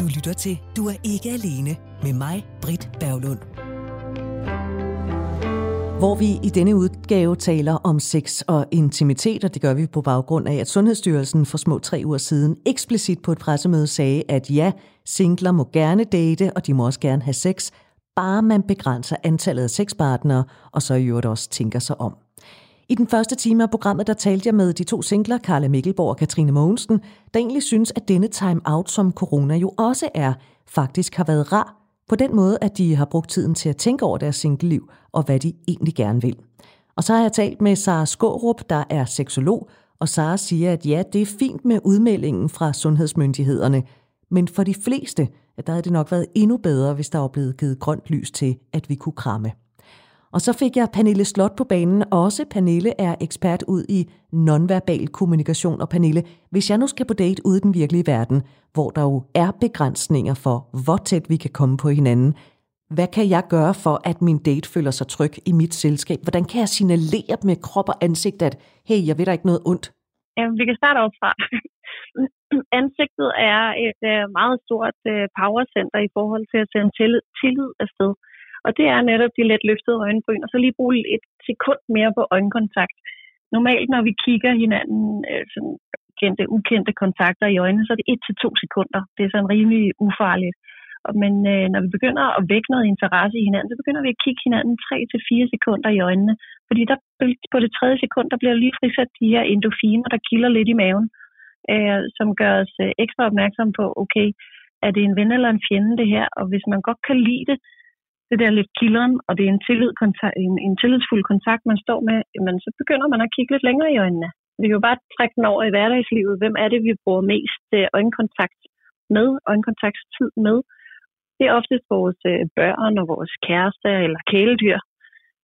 Du lytter til Du er ikke alene med mig, Britt Berglund. Hvor vi i denne udgave taler om sex og intimitet, og det gør vi på baggrund af, at Sundhedsstyrelsen for små tre uger siden eksplicit på et pressemøde sagde, at ja, singler må gerne date, og de må også gerne have sex, bare man begrænser antallet af sexpartnere, og så i øvrigt også tænker sig om. I den første time af programmet, der talte jeg med de to singler, Karla Mikkelborg og Katrine Mogensen, der egentlig synes, at denne time-out, som corona jo også er, faktisk har været rar på den måde, at de har brugt tiden til at tænke over deres singleliv og hvad de egentlig gerne vil. Og så har jeg talt med Sara Skårup, der er seksolog, og Sara siger, at ja, det er fint med udmeldingen fra sundhedsmyndighederne, men for de fleste, at der havde det nok været endnu bedre, hvis der var blevet givet grønt lys til, at vi kunne kramme. Og så fik jeg Pernille Slot på banen. Også Pernille er ekspert ud i nonverbal kommunikation. Og Pernille, hvis jeg nu skal på date ude i den virkelige verden, hvor der jo er begrænsninger for, hvor tæt vi kan komme på hinanden, hvad kan jeg gøre for, at min date føler sig tryg i mit selskab? Hvordan kan jeg signalere med krop og ansigt, at hey, jeg ved der ikke noget ondt? Jamen, vi kan starte op fra. Ansigtet er et øh, meget stort øh, powercenter i forhold til at sende tillid, tillid afsted. Og det er netop de let løftede øjenbryn, og så lige bruge et sekund mere på øjenkontakt. Normalt, når vi kigger hinanden, øh, sådan kendte, ukendte kontakter i øjnene, så er det et til to sekunder. Det er sådan rimelig ufarligt. Men øh, når vi begynder at vække noget interesse i hinanden, så begynder vi at kigge hinanden 3 til fire sekunder i øjnene. Fordi der, på det tredje sekund, der bliver lige frisat de her endofiner, der kilder lidt i maven, øh, som gør os øh, ekstra opmærksom på, okay, er det en ven eller en fjende det her? Og hvis man godt kan lide det, det der lidt kilderen, og det er en, tillid, en, en tillidsfuld kontakt, man står med, jamen, så begynder man at kigge lidt længere i øjnene. Vi kan jo bare trække den over i hverdagslivet. Hvem er det, vi bruger mest øh, øjenkontakt med, øjenkontaktstid med? Det er oftest vores øh, børn og vores kærester eller kæledyr,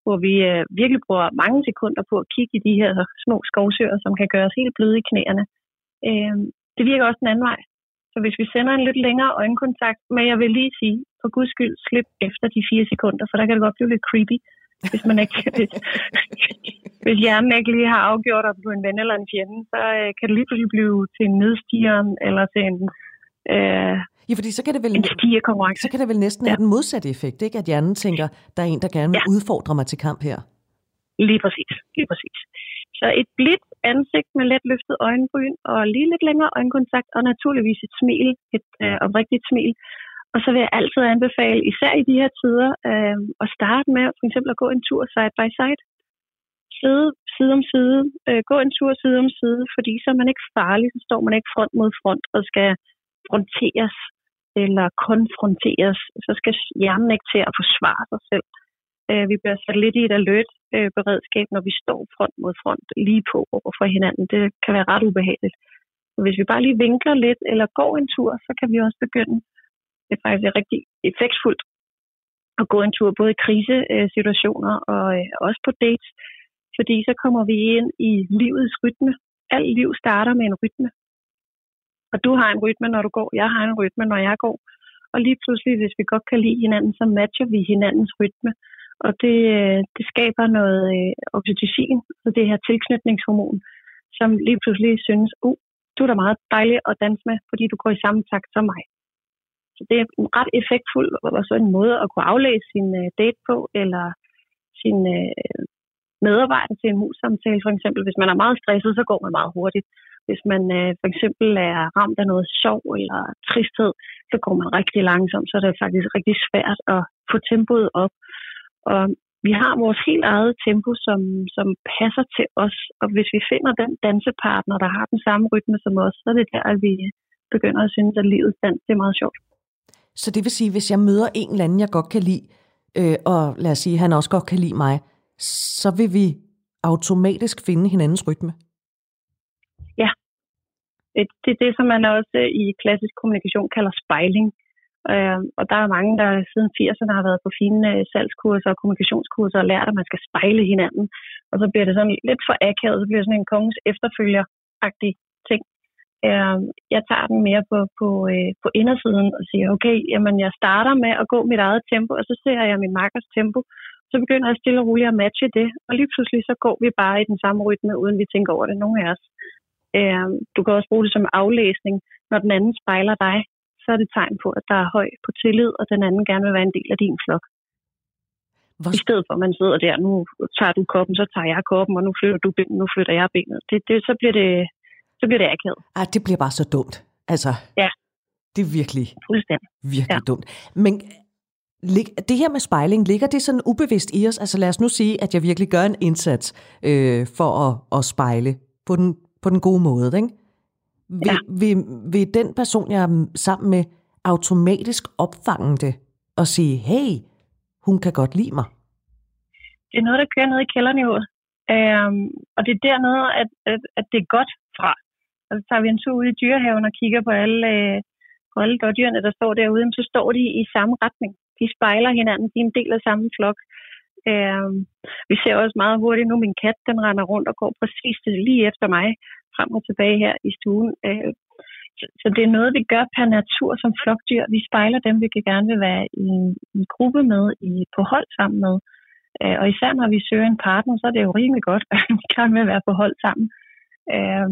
hvor vi øh, virkelig bruger mange sekunder på at kigge i de her små skovsøer, som kan gøre os helt bløde i knæerne. Det virker også den anden vej. Så hvis vi sender en lidt længere øjenkontakt, men jeg vil lige sige, for guds skyld, slip efter de fire sekunder, for der kan det godt blive lidt creepy, hvis man ikke hvis, hvis hjernen ikke lige har afgjort, at du er en ven eller en fjende, så øh, kan det lige pludselig blive til en nedstigeren, eller til en, øh, Ja, fordi så kan det vel, så kan det vel næsten ja. have den modsatte effekt, ikke? At hjernen tænker, der er en, der gerne vil ja. udfordre mig til kamp her. Lige præcis, lige præcis. Så et blidt ansigt med let løftet øjenbryn og lige lidt længere øjenkontakt og naturligvis et smil, et øh, oprigtigt smil. Og så vil jeg altid anbefale, især i de her tider, øh, at starte med for eksempel at gå en tur side by side. Side, side om side. Øh, gå en tur side om side, fordi så er man ikke farlig, så står man ikke front mod front og skal fronteres eller konfronteres. Så skal hjernen ikke til at forsvare sig selv. Øh, vi bliver sat lidt i et alert øh, beredskab, når vi står front mod front lige på over for hinanden. Det kan være ret ubehageligt. Og hvis vi bare lige vinkler lidt eller går en tur, så kan vi også begynde. Det er faktisk rigtig effektfuldt at gå en tur, både i krisesituationer og øh, også på dates, fordi så kommer vi ind i livets rytme. Alt liv starter med en rytme. Og du har en rytme, når du går. Jeg har en rytme, når jeg går. Og lige pludselig, hvis vi godt kan lide hinanden, så matcher vi hinandens rytme. Og det, øh, det skaber noget øh, oxytocin, så det her tilknytningshormon, som lige pludselig synes, uh, du er da meget dejlig at danse med, fordi du går i samme takt som mig. Så det er en ret effektfuld og så en måde at kunne aflæse sin øh, date på, eller sin øh, medarbejder til en mus-samtale for eksempel. Hvis man er meget stresset, så går man meget hurtigt. Hvis man øh, for eksempel er ramt af noget sorg eller tristhed, så går man rigtig langsomt, så er det faktisk rigtig svært at få tempoet op. Og vi har vores helt eget tempo, som, som passer til os. Og hvis vi finder den dansepartner, der har den samme rytme som os, så er det der, at vi begynder at synes, at livets dans det er meget sjovt. Så det vil sige, hvis jeg møder en eller anden, jeg godt kan lide, øh, og lad os sige, han også godt kan lide mig, så vil vi automatisk finde hinandens rytme? Ja. Det er det, som man også i klassisk kommunikation kalder spejling. Øh, og der er mange, der siden 80'erne har været på fine øh, salgskurser og kommunikationskurser og lært, at man skal spejle hinanden. Og så bliver det sådan lidt for akavet, så bliver det sådan en kongens efterfølger-agtig ting. Øh, jeg tager den mere på, på, øh, på indersiden og siger, okay, jamen jeg starter med at gå mit eget tempo, og så ser jeg min makkers tempo, så begynder jeg stille og roligt at matche det, og lige pludselig så går vi bare i den samme rytme, uden vi tænker over det, nogen af os. Øh, du kan også bruge det som aflæsning, når den anden spejler dig, så er det tegn på, at der er høj på tillid, og den anden gerne vil være en del af din flok. Hvor... I stedet for, at man sidder der, nu tager du koppen, så tager jeg koppen, og nu flytter du benet, nu flytter jeg benet. Det, det, så bliver det, så bliver det akavet. Ej, det bliver bare så dumt. Altså, ja. det er virkelig, Fuldstændig. virkelig ja. dumt. Men det her med spejling, ligger det sådan ubevidst i os? Altså lad os nu sige, at jeg virkelig gør en indsats øh, for at, at spejle på den, på den gode måde. Ikke? Vil, ja. vil, vil den person, jeg er sammen med, automatisk opfange det og sige, hey, hun kan godt lide mig? Det er noget, der kører ned i kælderniveauet. Øhm, og det er dernede, at, at, at det er godt fra. Og så tager vi en tur ud i dyrehaven og kigger på alle, øh, på alle dyrene, der står derude, så står de i samme retning. De spejler hinanden, de er en del af samme flok. Øh, vi ser også meget hurtigt nu, min kat, den render rundt og går præcis lige efter mig, frem og tilbage her i stuen. Øh, så, så det er noget, vi gør per natur som flokdyr. Vi spejler dem, vi gerne vil være i en gruppe med, i, på hold sammen med. Øh, og især når vi søger en partner, så er det jo rimelig godt, at vi gerne vil være på hold sammen. Øh,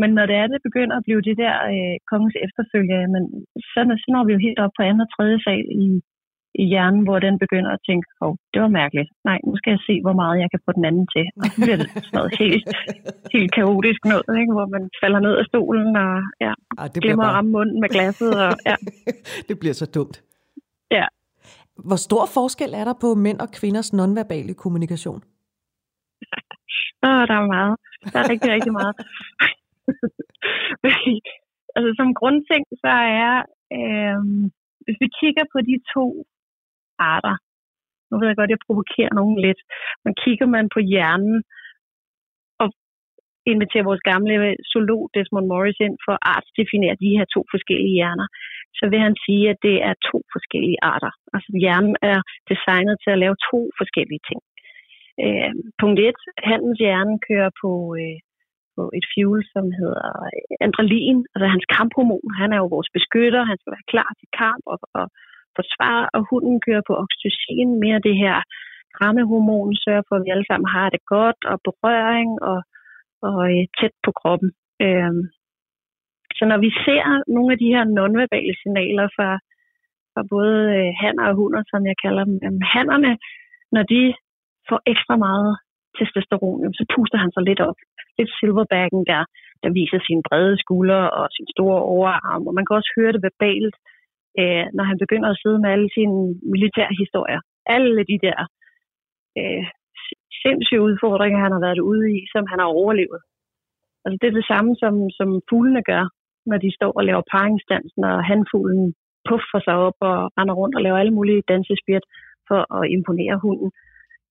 men når det er, det begynder at blive det der øh, kongens efterfølge, men så, så når vi jo helt op på anden og tredje sal i, i hjernen, hvor den begynder at tænke, åh, oh, det var mærkeligt. Nej, nu skal jeg se, hvor meget jeg kan få den anden til. Og så bliver det sådan noget helt, helt kaotisk noget, ikke? hvor man falder ned af stolen og ja, Ej, det glemmer bare... at ramme munden med glasset. Og, ja. det bliver så dumt. Ja. Hvor stor forskel er der på mænd og kvinders nonverbale kommunikation? Åh, der er meget. Der er rigtig, rigtig meget. altså som grundting, så er, øh, hvis vi kigger på de to arter, nu ved jeg godt, at jeg provokerer nogen lidt, men kigger man på hjernen, og inviterer vores gamle zoolog Desmond Morris ind for at artsdefinere de her to forskellige hjerner, så vil han sige, at det er to forskellige arter. Altså hjernen er designet til at lave to forskellige ting. Øh, punkt 1. Handens hjerne kører på øh, på et fuel, som hedder øh, adrenalin, altså hans kamphormon. Han er jo vores beskytter, han skal være klar til kamp og, og forsvare, og hunden kører på oxytocin, mere det her krammehormon, sørger for, at vi alle sammen har det godt, og berøring og, og øh, tæt på kroppen. Øhm, så når vi ser nogle af de her nonverbale signaler fra, fra både øh, hanner og hunder, som jeg kalder dem, øh, hannerne, når de får ekstra meget testosteron, så puster han sig lidt op. Lidt silverbacken der, der viser sine brede skuldre og sin store overarm, og man kan også høre det verbalt, øh, når han begynder at sidde med alle sine militære historier. Alle de der øh, sindssyge udfordringer, han har været ude i, som han har overlevet. Altså det er det samme, som, som fuglene gør, når de står og laver paringsdansen, og hanfuglen puffer sig op og render rundt og laver alle mulige dansespjæt for at imponere hunden.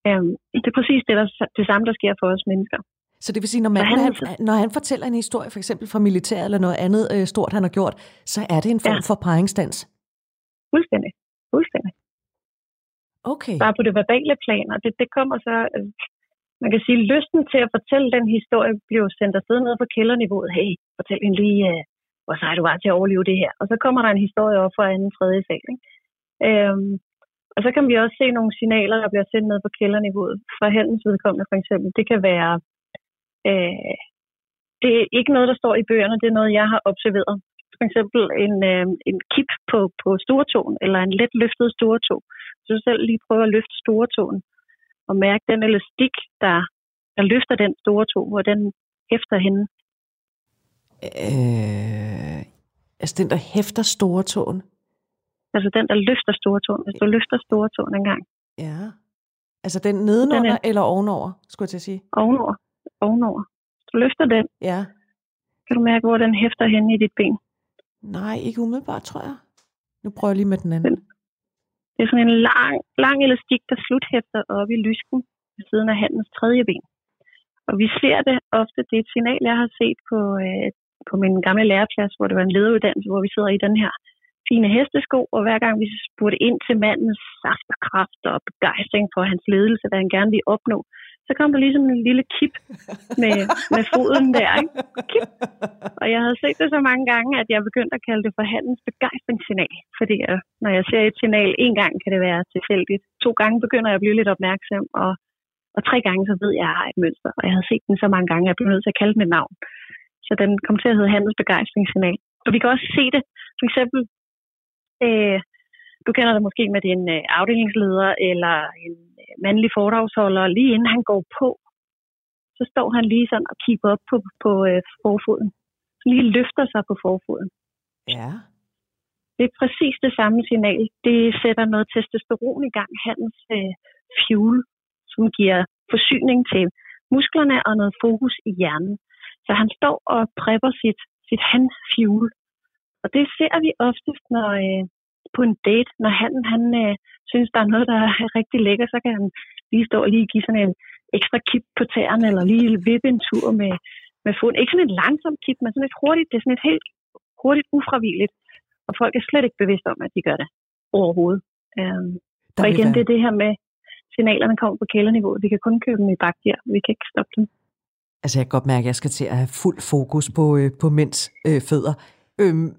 Øhm, det er præcis det, der, det samme, der sker for os mennesker. Så det vil sige, når, man, han, han, når han fortæller en historie, for eksempel fra militæret eller noget andet øh, stort, han har gjort, så er det en form ja. for paringsdans? Fuldstændig. Fuldstændig. Okay. Bare på det verbale plan, og det, det kommer så... Øh, man kan sige, lysten til at fortælle den historie bliver sendt afsted ned på kælderniveauet. Hey, fortæl en lige, øh, hvor sej du var til at overleve det her. Og så kommer der en historie op fra anden tredje sal. Ikke? Øhm, og så kan vi også se nogle signaler, der bliver sendt ned på kælderniveauet. Fra hændens vedkommende for eksempel. Det kan være, øh, det er ikke noget, der står i bøgerne, det er noget, jeg har observeret. For eksempel en, øh, en kip på, på stortåen, eller en let løftet stortå. Så du selv lige prøver at løfte stortåen, og mærke den elastik, der, der løfter den stortå, hvor den hæfter hende. Øh, altså den, der hæfter stortåen? Altså den, der løfter stortåen. Hvis du løfter stortåen en gang. Ja. Altså den nedenunder den er... eller ovenover, skulle jeg til at sige? Ovenover. Ovenover. Du løfter den, ja. kan du mærke, hvor den hæfter hen i dit ben. Nej, ikke umiddelbart, tror jeg. Nu prøver jeg lige med den anden. Det er sådan en lang, lang elastik, der sluthæfter op i lysken ved siden af handens tredje ben. Og vi ser det ofte, det er et signal, jeg har set på, øh, på min gamle læreplads, hvor det var en lederuddannelse, hvor vi sidder i den her fine hestesko, og hver gang vi spurgte ind til mandens saft og kraft og begejstring for hans ledelse, hvad han gerne ville opnå, så kom der ligesom en lille kip med, med foden der. Ikke? Kip. Og jeg havde set det så mange gange, at jeg begyndte at kalde det for handens begejstringssignal. Fordi uh, når jeg ser et signal en gang, kan det være tilfældigt. To gange begynder jeg at blive lidt opmærksom, og, og tre gange så ved jeg, at jeg har et mønster. Og jeg havde set den så mange gange, at jeg blev nødt til at kalde mit navn. Så den kom til at hedde handens begejstringssignal. Og vi kan også se det. For eksempel, øh, du kender det måske med din øh, afdelingsleder eller en øh, mandlig foredragsholder, lige inden han går på, så står han lige sådan og kigger op på, på øh, forfoden. Så lige løfter sig på forfoden. Ja. Det er præcis det samme signal. Det sætter noget testosteron i gang, hans øh, fuel, som giver forsyning til musklerne og noget fokus i hjernen. Så han står og prepper sit, sit han-fuel. Og det ser vi oftest, når, øh, på en date, når han, han øh, synes, der er noget, der er rigtig lækker, så kan han lige stå og lige give sådan en ekstra kip på tæerne, eller lige vippe en tur med, med foden. Ikke sådan et langsomt kip, men sådan et hurtigt, det er sådan et helt hurtigt ufravilligt. Og folk er slet ikke bevidste om, at de gør det overhovedet. Um, og igen, det er det her med, signalerne kommer på kælderniveau. Vi kan kun købe dem i bakgear. Vi kan ikke stoppe dem. Altså, jeg kan godt mærke, at jeg skal til at have fuld fokus på, øh, på mænds øh, fødder. Øhm,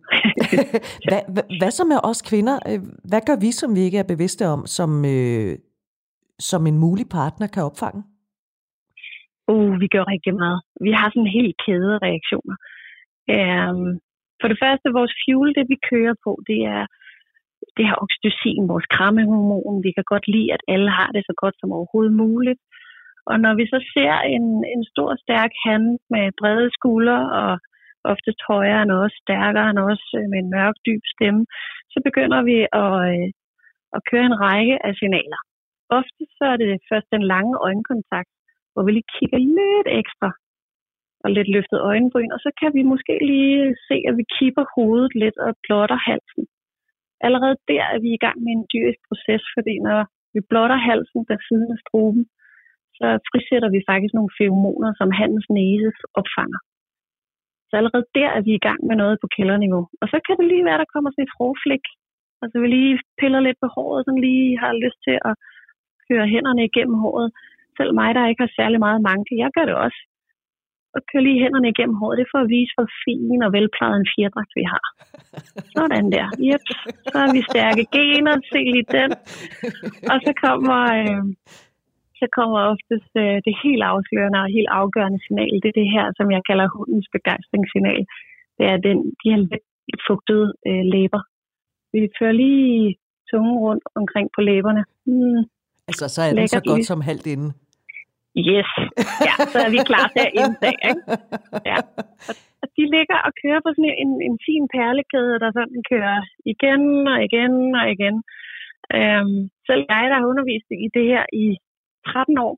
hvad, hvad, hvad så med os kvinder? Øh, hvad gør vi, som vi ikke er bevidste om, som, øh, som en mulig partner kan opfange? Uh, vi gør rigtig meget. Vi har sådan helt kæde reaktioner. Um, for det første, vores fuel, det vi kører på, det er det her oxytocin, vores krammehormon. Vi kan godt lide, at alle har det så godt som overhovedet muligt. Og når vi så ser en, en stor, stærk hand med brede skuldre og oftest højere end os, stærkere end os, øh, med en mørk, dyb stemme, så begynder vi at, øh, at køre en række af signaler. Ofte så er det først den lange øjenkontakt, hvor vi lige kigger lidt ekstra og lidt løftet øjenbryn, og så kan vi måske lige se, at vi kipper hovedet lidt og blotter halsen. Allerede der er vi i gang med en dyrisk proces, fordi når vi blotter halsen der siden af struben, så frisætter vi faktisk nogle feromoner, som hans næse opfanger. Så allerede der er vi i gang med noget på kælderniveau. Og så kan det lige være, der kommer sådan et forflik. Altså vi lige piller lidt på håret, som lige har lyst til at køre hænderne igennem håret. Selv mig, der ikke har særlig meget manke, jeg gør det også. Og kører lige hænderne igennem håret. Det er for at vise, hvor fin og velplejet en fjerdragt vi har. Sådan der. Yep. Så har vi stærke gener. Se lige den. Og så kommer, øh, så kommer oftest øh, det helt afslørende og helt afgørende signal. Det er det her, som jeg kalder hundens begejstringssignal. Det er den, de her lidt fugtede øh, læber. Vi fører lige tungen rundt omkring på læberne. Mm. Altså, så er den så godt som halvt inde. Yes. Ja, så er vi klar til at indtage. Ikke? Ja. Og de ligger og kører på sådan en, en fin perlekæde, der sådan kører igen og igen og igen. Øhm, selv jeg, der har undervist i det her i 13 år,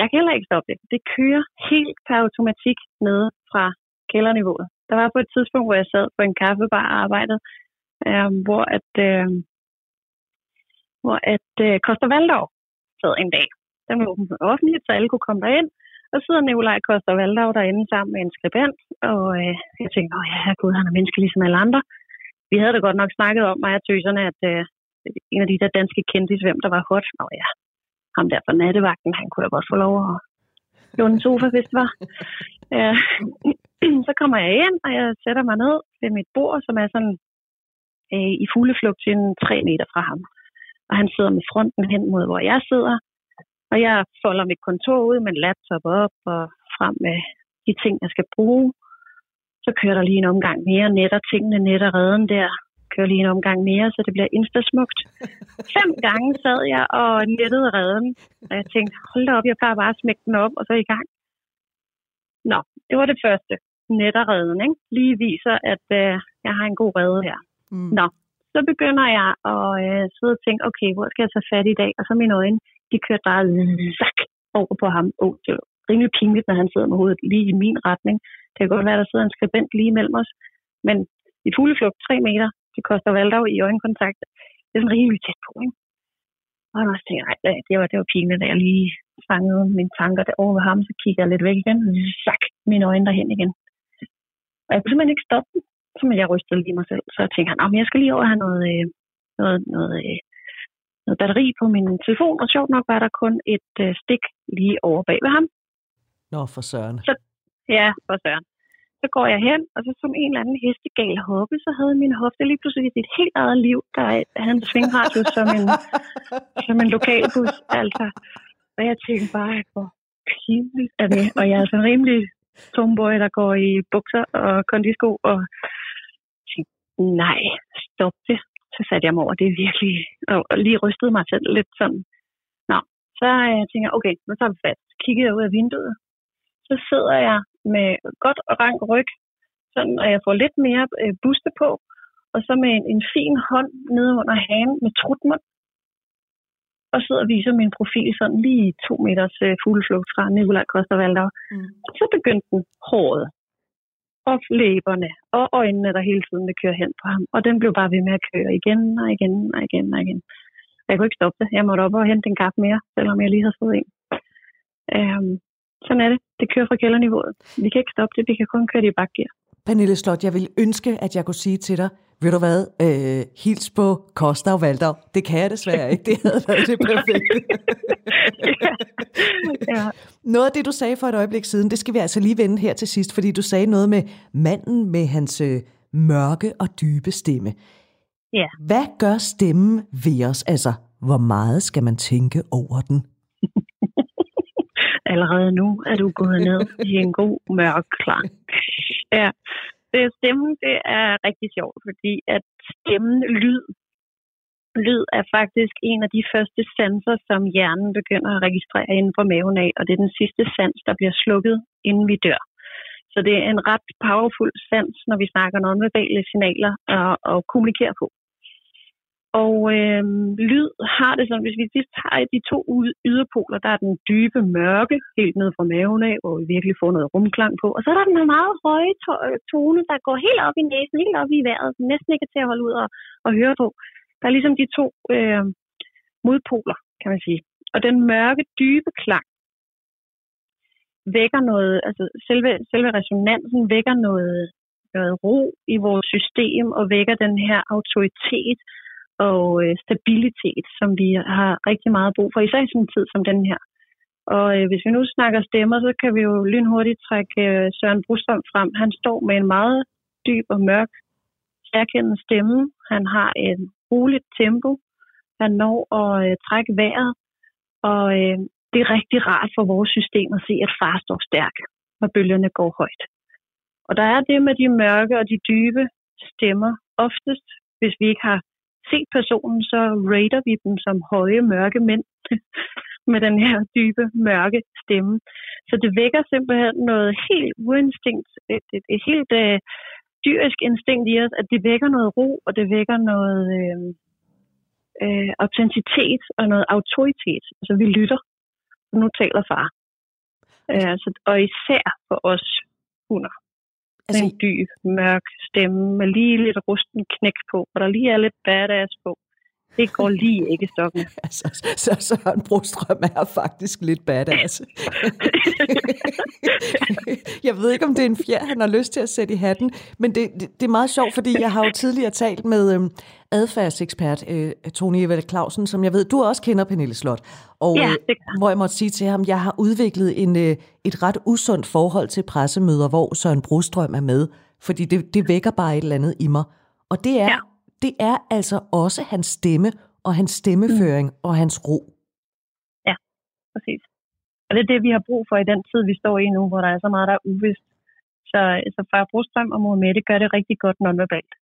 jeg kan heller ikke stoppe det. Det kører helt per automatik ned fra kælderniveauet. Der var på et tidspunkt, hvor jeg sad på en kaffebar og arbejdede, øh, hvor at, øh, hvor at øh, Koster Valdor sad en dag. Den var åben offentligt, så alle kunne komme derind. Og sidder Nikolaj Koster Valdau derinde sammen med en skribent, og øh, jeg tænkte, åh ja, gud, han er menneske ligesom alle andre. Vi havde da godt nok snakket om, mig og tøserne, at øh, en af de der danske kendte, hvem der var hot. Nå ja, ham der fra nattevagten, han kunne da godt få lov at låne en sofa, hvis det var. Ja. så kommer jeg ind, og jeg sætter mig ned ved mit bord, som er sådan øh, i fugleflugt til en tre meter fra ham. Og han sidder med fronten hen mod, hvor jeg sidder, og jeg folder mit kontor ud med en laptop op og frem med de ting, jeg skal bruge. Så kører der lige en omgang mere, netter tingene, netter redden der. Kører lige en omgang mere, så det bliver instasmukt. Fem gange sad jeg og nettede redden, og jeg tænkte, hold da op, jeg plejer bare at smække den op, og så i gang. Nå, det var det første. Netterredden, ikke? Lige viser, at øh, jeg har en god redde her. Mm. Nå, så begynder jeg at øh, sidde og tænke, okay, hvor skal jeg tage fat i dag? Og så mine øjne, de kørte bare zak, over på ham. Oh, det var rimelig pinligt, når han sidder med hovedet lige i min retning. Det kan godt være, at der sidder en skribent lige mellem os. Men i fugleflugt, tre meter, det koster Valdau i øjenkontakt. Det er sådan rimelig tæt på, ikke? Og også tænkte, nej, det var, det var pinligt, da jeg lige fangede mine tanker over ved ham, så kigger jeg lidt væk igen. Zak, mine øjne derhen igen. Og jeg kunne simpelthen ikke stoppe den så jeg rystede lige mig selv. Så jeg tænkte, at jeg skal lige over have noget, øh, noget, noget, øh, noget batteri på min telefon, og sjovt nok var der kun et øh, stik lige over bag ved ham. Nå, for søren. Så, ja, for søren. Så går jeg hen, og så som en eller anden hestegal hoppe, så havde min hofte lige pludselig sit helt eget liv, der havde en svingradius som en, som en lokalbus. Altså. Og jeg tænkte bare, hvor pinligt er det. Og jeg er sådan en rimelig tomboy, der går i bukser og kondisko og nej, stop det. Så satte jeg mig over, det er virkelig, og, lige rystede mig selv lidt sådan. Nå, så øh, tænker jeg, okay, nu tager vi fat. Så kigger jeg ud af vinduet. Så sidder jeg med godt og rank ryg, sådan, og jeg får lidt mere øh, buste på, og så med en, en fin hånd nede under hagen med trutmund, og sidder og viser min profil sådan lige to meters øh, fugleflugt fra Nikolaj Koster Valdau. Mm. Så begyndte den håret og læberne og øjnene, der hele tiden vil køre hen på ham. Og den blev bare ved med at køre igen og igen og igen og igen. Jeg kunne ikke stoppe det. Jeg måtte op og hente en kaffe mere, selvom jeg lige havde fået en. Øhm, sådan er det. Det kører fra kælderniveauet. Vi kan ikke stoppe det. Vi kan kun køre det i bakgear. Pernille Slot, jeg vil ønske, at jeg kunne sige til dig, ved du hvad, øh, hils på Kosta og Valdau. Det kan jeg desværre ikke. Det havde været det perfekte. ja. ja. Noget af det, du sagde for et øjeblik siden, det skal vi altså lige vende her til sidst, fordi du sagde noget med manden med hans øh, mørke og dybe stemme. Ja. Hvad gør stemmen ved os? Altså, hvor meget skal man tænke over den? Allerede nu er du gået ned i en god mørk klang. Ja, det, stemmen det er rigtig sjovt, fordi at stemmen, lyd, lyd er faktisk en af de første sanser, som hjernen begynder at registrere inden for maven af, og det er den sidste sans, der bliver slukket, inden vi dør. Så det er en ret powerful sans, når vi snakker nonverbale signaler og, og kommunikere på. Og øh, lyd har det sådan, hvis vi lige tager de to yderpoler, der er den dybe mørke, helt ned fra maven af, hvor vi virkelig får noget rumklang på. Og så er der den her meget høje øh, tone, der går helt op i næsen, helt op i vejret, som næsten ikke er til at holde ud og, og høre på. Der er ligesom de to øh, modpoler, kan man sige. Og den mørke, dybe klang vækker noget, altså selve, selve resonansen vækker noget, noget ro i vores system og vækker den her autoritet, og øh, stabilitet, som vi har rigtig meget brug for, især i sådan en tid som den her. Og øh, hvis vi nu snakker stemmer, så kan vi jo lynhurtigt trække øh, Søren Brostrøm frem. Han står med en meget dyb og mørk, særkendende stemme. Han har et roligt tempo. Han når at øh, trække vejret. Og øh, det er rigtig rart for vores system at se, at far står stærk, når bølgerne går højt. Og der er det med de mørke og de dybe stemmer. Oftest, hvis vi ikke har set personen, så rater vi dem som høje, mørke mænd med den her dybe, mørke stemme. Så det vækker simpelthen noget helt uinstinkt, et, et, et helt øh, dyrisk instinkt i os, at det vækker noget ro, og det vækker noget øh, øh, autenticitet og noget autoritet. Altså vi lytter, og nu taler far. Øh, altså, og især for os hunder. Altså, en dyb, mørk stemme med lige lidt rusten knæk på, og der lige er lidt badass på. Det går lige ikke stokken. altså, så Søren Brostrøm er faktisk lidt badass. jeg ved ikke, om det er en fjer, han har lyst til at sætte i hatten, men det, det, det er meget sjovt, fordi jeg har jo tidligere talt med øhm, adfærdsekspert øh, Tony Evald Clausen, som jeg ved, du også kender, Pernille Slot. Og ja, øh, hvor jeg måtte sige til ham, jeg har udviklet en, øh, et ret usundt forhold til pressemøder, hvor Søren Brostrøm er med, fordi det, det vækker bare et eller andet i mig. Og det er, ja det er altså også hans stemme og hans stemmeføring mm. og hans ro. Ja, præcis. Og det er det, vi har brug for i den tid, vi står i nu, hvor der er så meget, der er uvist. Så, så far Brostrøm og Mohamed gør det rigtig godt nonverbalt.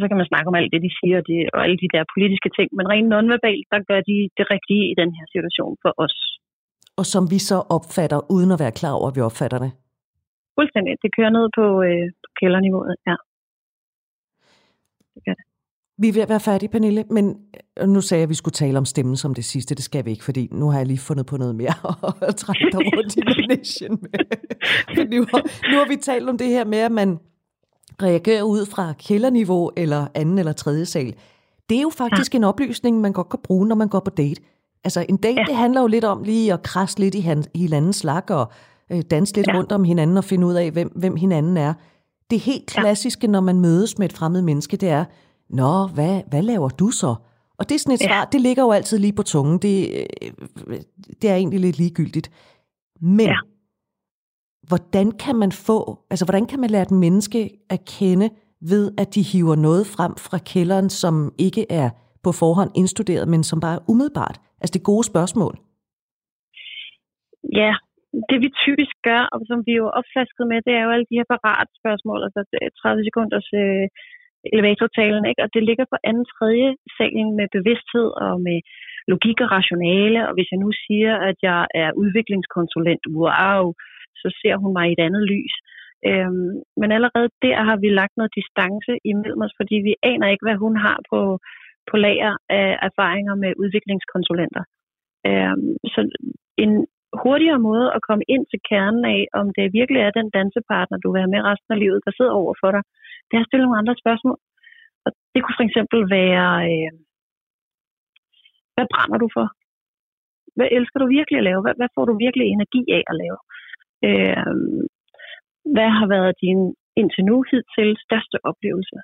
Så kan man snakke om alt det, de siger, det, og alle de der politiske ting, men rent nonverbalt, der gør de det rigtige i den her situation for os. Og som vi så opfatter, uden at være klar over, at vi opfatter det? Fuldstændig. Det kører ned på, øh, på kælderniveauet, ja det gør det. Vi er ved at være færdige, Pernille, men øh, nu sagde jeg, at vi skulle tale om stemmen som det sidste. Det skal vi ikke, fordi nu har jeg lige fundet på noget mere at trække dig rundt i nation med. nu, har, nu har vi talt om det her med, at man reagerer ud fra kælderniveau eller anden eller tredje sal. Det er jo faktisk ja. en oplysning, man godt kan bruge, når man går på date. Altså en date, ja. det handler jo lidt om lige at krasse lidt i, hinandens slag og øh, danse lidt ja. rundt om hinanden og finde ud af, hvem, hvem hinanden er. Det helt klassiske, ja. når man mødes med et fremmed menneske, det er, Nå, hvad, hvad laver du så? Og det er sådan et ja. svar, det ligger jo altid lige på tungen. Det, øh, det er egentlig lidt ligegyldigt. Men ja. hvordan kan man få, altså hvordan kan man lære et menneske at kende ved, at de hiver noget frem fra kælderen, som ikke er på forhånd indstuderet, men som bare er umiddelbart? Altså det gode spørgsmål. Ja, det vi typisk gør, og som vi er jo opflasket med, det er jo alle de her parat spørgsmål, altså 30 sekunders øh, elevatortalen, ikke? og det ligger på anden tredje salen med bevidsthed og med logik og rationale, og hvis jeg nu siger, at jeg er udviklingskonsulent, wow, så ser hun mig i et andet lys. Øhm, men allerede der har vi lagt noget distance imellem os, fordi vi aner ikke, hvad hun har på, på lager af erfaringer med udviklingskonsulenter. Øhm, så en hurtigere måde at komme ind til kernen af, om det virkelig er den dansepartner, du vil have med resten af livet, der sidder over for dig, det er at stille nogle andre spørgsmål. Og det kunne for eksempel være, øh, hvad brænder du for? Hvad elsker du virkelig at lave? Hvad, hvad får du virkelig energi af at lave? Øh, hvad har været din indtil nu hidtil største oplevelse?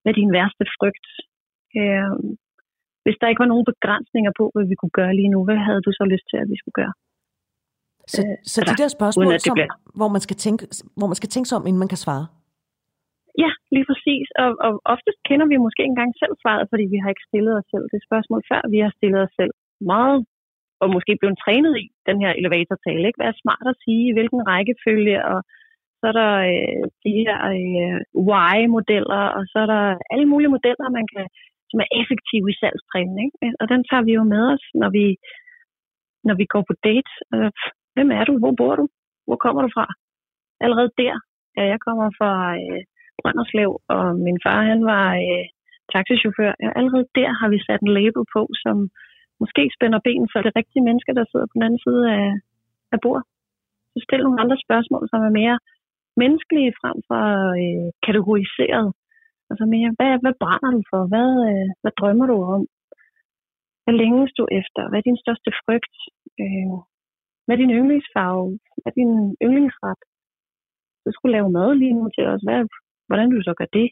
Hvad er din værste frygt? Øh, hvis der ikke var nogen begrænsninger på, hvad vi kunne gøre lige nu, hvad havde du så lyst til, at vi skulle gøre? Så, øh, så de der spørgsmål, som, hvor, man skal tænke, hvor man skal tænke sig om, inden man kan svare? Ja, lige præcis. Og, og oftest kender vi måske ikke engang selv svaret, fordi vi har ikke stillet os selv det spørgsmål før. Vi har stillet os selv meget, og måske blevet trænet i den her elevatortale. Ikke? Hvad er smart at sige, i hvilken rækkefølge, og så er der øh, de her øh, why-modeller, og så er der alle mulige modeller, man kan, som er effektive i salgstræning. Ikke? Og den tager vi jo med os, når vi, når vi går på date. Øh, hvem er du? Hvor bor du? Hvor kommer du fra? Allerede der, ja, jeg kommer fra øh, Brønderslev, og min far han var øh, taxichauffør. Og allerede der har vi sat en label på, som måske spænder ben for det rigtige menneske, der sidder på den anden side af, af bordet. Så stil nogle andre spørgsmål, som er mere menneskelige frem for øh, kategoriseret. Altså mere, hvad, hvad brænder du for? Hvad, øh, hvad drømmer du om? Hvad længes du efter? Hvad er din største frygt? Øh, hvad er din yndlingsfarve? Hvad er din yndlingsret? Du skulle lave mad lige nu til os. Hvad, hvordan vil du så gøre det?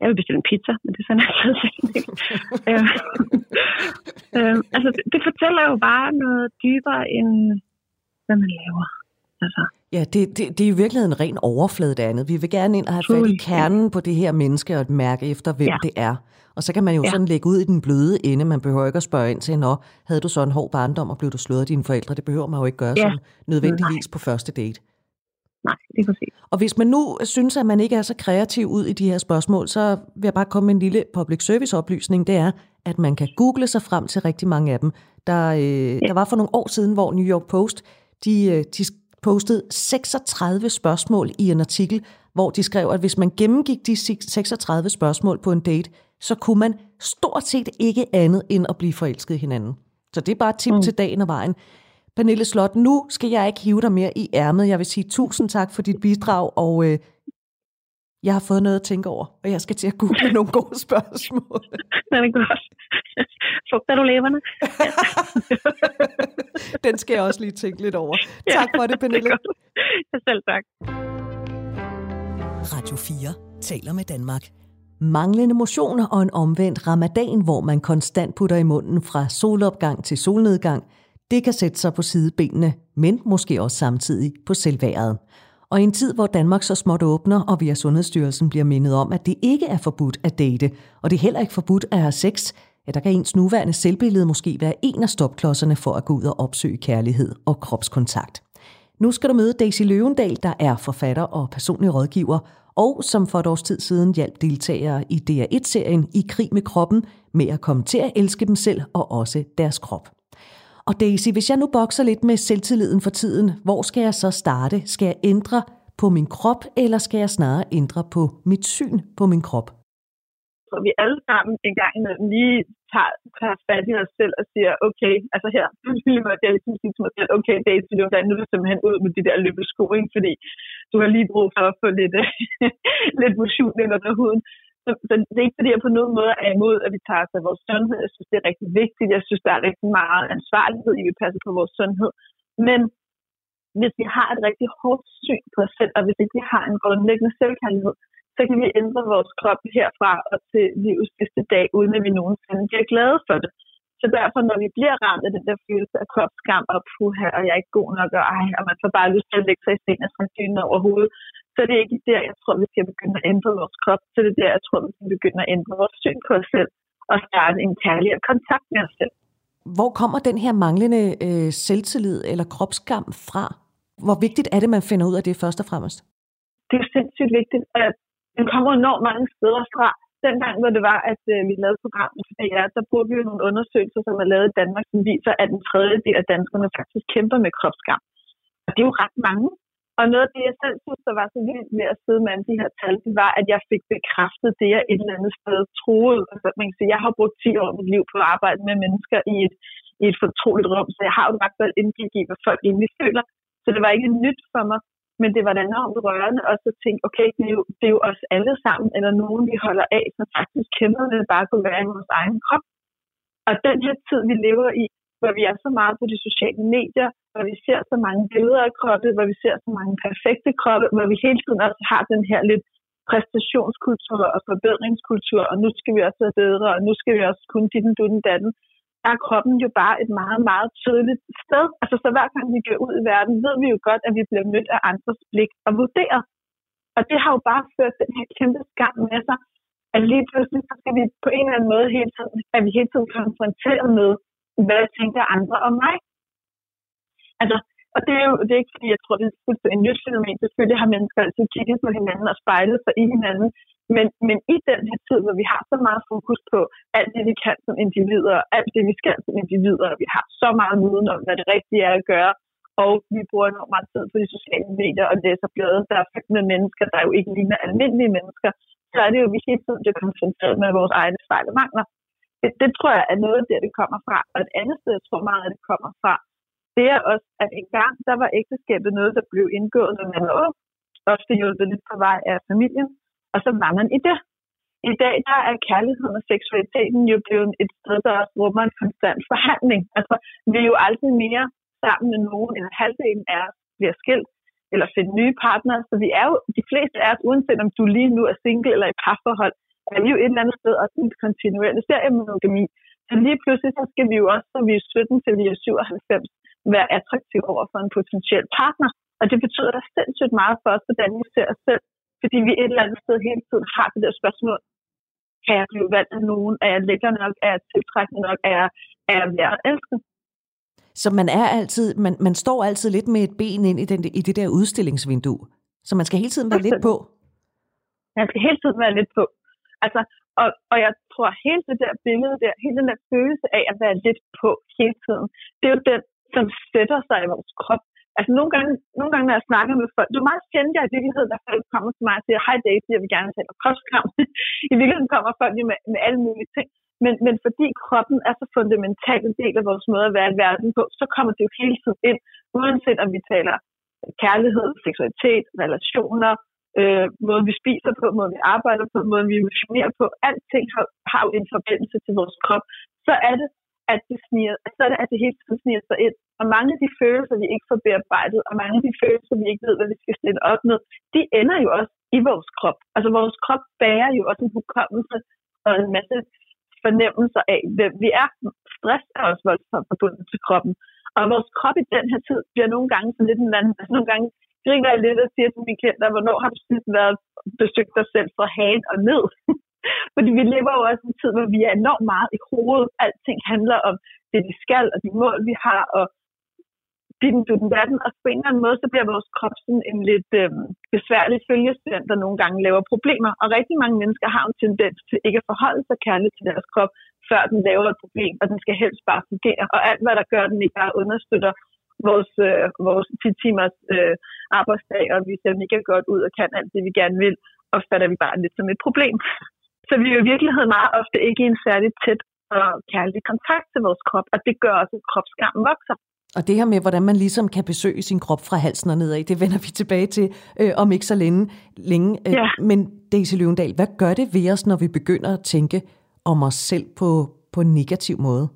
Jeg vil bestille en pizza, men det er sådan altid ikke. øh, øh, altså, det, det fortæller jo bare noget dybere end, hvad man laver. Altså. Ja, det, det, det er i virkeligheden en ren overflade det andet. Vi vil gerne ind og have fat i kernen på det her menneske og mærke efter, hvem ja. det er. Og så kan man jo ja. sådan lægge ud i den bløde ende. Man behøver ikke at spørge ind til, nå, havde du så en hård barndom, og blev du slået af dine forældre? Det behøver man jo ikke gøre ja. sådan nødvendigvis Nej. på første date. Nej, det er præcis. Og hvis man nu synes, at man ikke er så kreativ ud i de her spørgsmål, så vil jeg bare komme med en lille public service oplysning. Det er, at man kan google sig frem til rigtig mange af dem. Der, øh, ja. der var for nogle år siden, hvor New York Post, de, øh, de postede 36 spørgsmål i en artikel, hvor de skrev, at hvis man gennemgik de 36 spørgsmål på en date, så kunne man stort set ikke andet end at blive forelsket i hinanden. Så det er bare et tip mm. til dagen og vejen. Pernille Slot, nu skal jeg ikke hive dig mere i ærmet. Jeg vil sige tusind tak for dit bidrag, og øh, jeg har fået noget at tænke over, og jeg skal til at google nogle gode spørgsmål. Det er godt. Fugter du leverne? Den skal jeg også lige tænke lidt over. Tak for det, Pernille. Det Selv tak. Radio 4 taler med Danmark. Manglende motion og en omvendt ramadan, hvor man konstant putter i munden fra solopgang til solnedgang, det kan sætte sig på sidebenene, men måske også samtidig på selvværet. Og i en tid, hvor Danmark så småt åbner, og via Sundhedsstyrelsen bliver mindet om, at det ikke er forbudt at date, og det er heller ikke forbudt at have sex, ja, der kan ens nuværende selvbillede måske være en af stopklodserne for at gå ud og opsøge kærlighed og kropskontakt. Nu skal du møde Daisy Løvendal, der er forfatter og personlig rådgiver, og som for et års tid siden hjalp deltagere i DR1-serien I krig med kroppen med at komme til at elske dem selv og også deres krop. Og Daisy, hvis jeg nu bokser lidt med selvtilliden for tiden, hvor skal jeg så starte? Skal jeg ændre på min krop, eller skal jeg snarere ændre på mit syn på min krop? Så vi alle sammen en gang imellem lige tager, tager fat i os selv og siger, okay, altså her, du mig, jeg sige til mig selv, okay, Daisy, nu er du simpelthen ud med de der løbesko, ikke? fordi du har lige brug for at få lidt, lidt motion ind under huden. Så, så det er ikke fordi, jeg på nogen måde er imod, at vi tager os af vores sundhed. Jeg synes, det er rigtig vigtigt. Jeg synes, der er rigtig meget ansvarlighed i, at vi passer på vores sundhed. Men hvis vi har et rigtig hårdt syn på os selv, og hvis ikke vi har en grundlæggende selvkærlighed, så kan vi ændre vores krop herfra og til livets sidste dag, uden at vi nogensinde bliver glade for det. Så derfor, når vi bliver ramt af den der følelse af kropsskam og puha, og jeg er ikke god nok, og, ej, og man får bare lyst til at lægge sig i sten og trække over hovedet, så det er ikke der, jeg tror, vi skal begynde at ændre vores krop. Så det er der, jeg tror, vi skal begynde at ændre vores syn på os selv og starte en kærligere kontakt med os selv. Hvor kommer den her manglende øh, selvtillid eller kropsskam fra? Hvor vigtigt er det, man finder ud af det først og fremmest? Det er sindssygt vigtigt, at den kommer enormt mange steder fra. dengang, hvor det var, at øh, vi lavede programmet for DR, der brugte vi jo nogle undersøgelser, som er lavet i Danmark, som viser, at en tredjedel af danskerne faktisk kæmper med kropsskam. Og det er jo ret mange. Og noget af det, jeg selv synes, der var så vildt med at sidde med de her tal, det var, at jeg fik bekræftet det, jeg et eller andet sted troede. Altså, man kan sige, jeg har brugt 10 år af mit liv på at arbejde med mennesker i et, i et fortroligt rum, så jeg har jo i hvert fald indgik i, hvad folk egentlig føler. Så det var ikke nyt for mig, men det var da enormt rørende og så tænke, okay, det er, jo, det er jo os alle sammen, eller nogen, vi holder af, som faktisk kender det, bare kunne være i vores egen krop. Og den her tid, vi lever i, hvor vi er så meget på de sociale medier, hvor vi ser så mange billeder af kroppe, hvor vi ser så mange perfekte kroppe, hvor vi hele tiden også har den her lidt præstationskultur og forbedringskultur, og nu skal vi også være bedre, og nu skal vi også kunne dit den, dutten, datten, der er kroppen jo bare et meget, meget tydeligt sted. Altså så hver gang vi går ud i verden, ved vi jo godt, at vi bliver mødt af andres blik og vurderet. Og det har jo bare ført den her kæmpe skam med sig, at lige pludselig så skal vi på en eller anden måde hele tiden, at vi hele tiden konfronteret med, hvad tænker andre om mig? Altså, og det er jo det er ikke, fordi jeg tror, det er fuldstændig nyt fænomen. Selvfølgelig har mennesker altid kigget på hinanden og spejlet sig i hinanden. Men, men i den her tid, hvor vi har så meget fokus på alt det, vi kan som individer, alt det, vi skal som individer, og vi har så meget viden om, hvad det rigtige er at gøre, og vi bruger enormt meget tid på de sociale medier og læser blade, der er fyldt med mennesker, der jo ikke ligner almindelige mennesker, så er det jo, at vi hele tiden bliver konfronteret med vores egne fejl og mangler. Det, det tror jeg er noget af det, det kommer fra. Og et andet sted, jeg tror meget, at det kommer fra, det er også, at engang der var ægteskabet noget, der blev indgået, når man var ung, ofte hjulpet lidt på vej af familien, og så var man i det. I dag der er kærligheden og seksualiteten jo blevet et sted, der også rummer en konstant forhandling. Altså, vi er jo aldrig mere sammen med nogen, eller halvdelen af os bliver skilt, eller finde nye partnere. Så vi er jo, de fleste af os, uanset om du lige nu er single eller i parforhold, er vi jo et eller andet sted også en kontinuerlig seriemonogami. Så lige pludselig så skal vi jo også, når vi er 17 til vi er 97, være attraktiv over for en potentiel partner. Og det betyder da sindssygt meget for os, hvordan vi ser os selv. Fordi vi et eller andet sted hele tiden har det der spørgsmål, kan jeg blive valgt af nogen? Er jeg lækker nok? Er jeg tiltrækkende nok? Er jeg, er jeg værd at elske? Så man er altid, man, man står altid lidt med et ben ind i, den, i det der udstillingsvindue. Så man skal hele tiden være lidt på. Man skal hele tiden være lidt på. Altså, og, og jeg tror, hele det der billede der, hele den der følelse af at være lidt på hele tiden, det er jo den, som sætter sig i vores krop. Altså nogle gange, nogle gange, når jeg snakker med folk, det er meget sjældent, jeg i virkeligheden, der folk kommer til mig og siger, hej Daisy, jeg vil gerne tale om kropskram. I virkeligheden kommer folk jo med, med alle mulige ting. Men, men fordi kroppen er så fundamental en del af vores måde at være i verden på, så kommer det jo hele tiden ind, uanset om vi taler kærlighed, seksualitet, relationer, øh, måden vi spiser på, måden vi arbejder på, måden vi emotionerer på. Alting har, har jo en forbindelse til vores krop. Så er det at det, sniger, så er det, at det hele tiden sniger sig ind. Og mange af de følelser, vi ikke får bearbejdet, og mange af de følelser, vi ikke ved, hvad vi skal stille op med, de ender jo også i vores krop. Altså vores krop bærer jo også en hukommelse og en masse fornemmelser af, hvem vi er. Stress er også voldsomt forbundet til kroppen. Og vores krop i den her tid bliver nogle gange sådan lidt en anden. Altså nogle gange griner jeg lidt og siger til mine klienter, hvornår har du sidst været besøgt dig selv fra hagen og ned? Fordi vi lever jo også en tid, hvor vi er enormt meget i hovedet. Alting handler om det, vi skal, og de mål, vi har, og din, du, den verden. Og på en eller anden måde, så bliver vores krop sådan en lidt øh, besværlig følgestand, der nogle gange laver problemer. Og rigtig mange mennesker har en tendens til ikke at forholde sig kærligt til deres krop, før den laver et problem, og den skal helst bare fungere. Og alt, hvad der gør, den ikke bare understøtter vores, øh, vores 10 timers øh, arbejdsdag, og vi ser mega godt ud og kan alt det, vi gerne vil, opfatter vi bare lidt som et problem. Så vi er jo i virkeligheden meget ofte ikke i en særlig tæt og kærlig kontakt til vores krop, og det gør også, at kropskammen vokser. Og det her med, hvordan man ligesom kan besøge sin krop fra halsen og nedad, det vender vi tilbage til øh, om ikke så længe. længe. Øh, ja. Men Daisy Løvendal, hvad gør det ved os, når vi begynder at tænke om os selv på, på en negativ måde?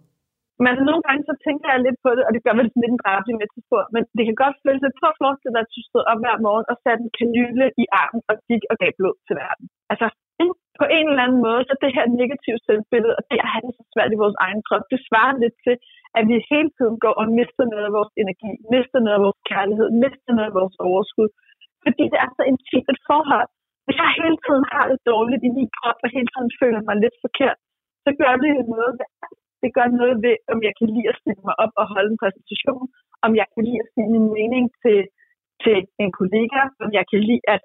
Men nogle gange så tænker jeg lidt på det, og det gør mig sådan lidt en drabelig metafor, men det kan godt føles lidt for forestille dig, at du stod op hver morgen og satte en kanyle i armen og gik og gav blod til verden. Altså, på en eller anden måde, så det her negative selvbillede, og det at have det så svært i vores egen krop, det svarer lidt til, at vi hele tiden går og mister noget af vores energi, mister noget af vores kærlighed, mister noget af vores overskud. Fordi det er så intimt et forhold. Hvis jeg hele tiden har det dårligt i min krop, og hele tiden føler mig lidt forkert, så gør det jo noget ved det gør noget ved, om jeg kan lide at stille mig op og holde en præsentation, om jeg kan lide at sige min mening til, til en kollega, om jeg kan lide at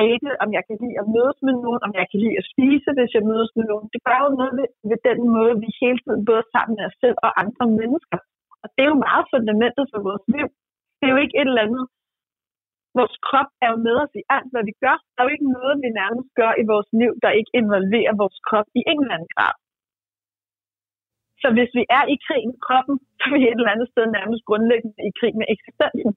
date, om jeg kan lide at mødes med nogen, om jeg kan lide at spise, hvis jeg mødes med nogen. Det gør jo noget ved, ved den måde, vi hele tiden både sammen med os selv og andre mennesker. Og det er jo meget fundamentet for vores liv. Det er jo ikke et eller andet. Vores krop er jo med os i alt, hvad vi gør. Der er jo ikke noget, vi nærmest gør i vores liv, der ikke involverer vores krop i en eller anden grad. Så hvis vi er i krig med kroppen, så er vi et eller andet sted nærmest grundlæggende i krig med eksistensen.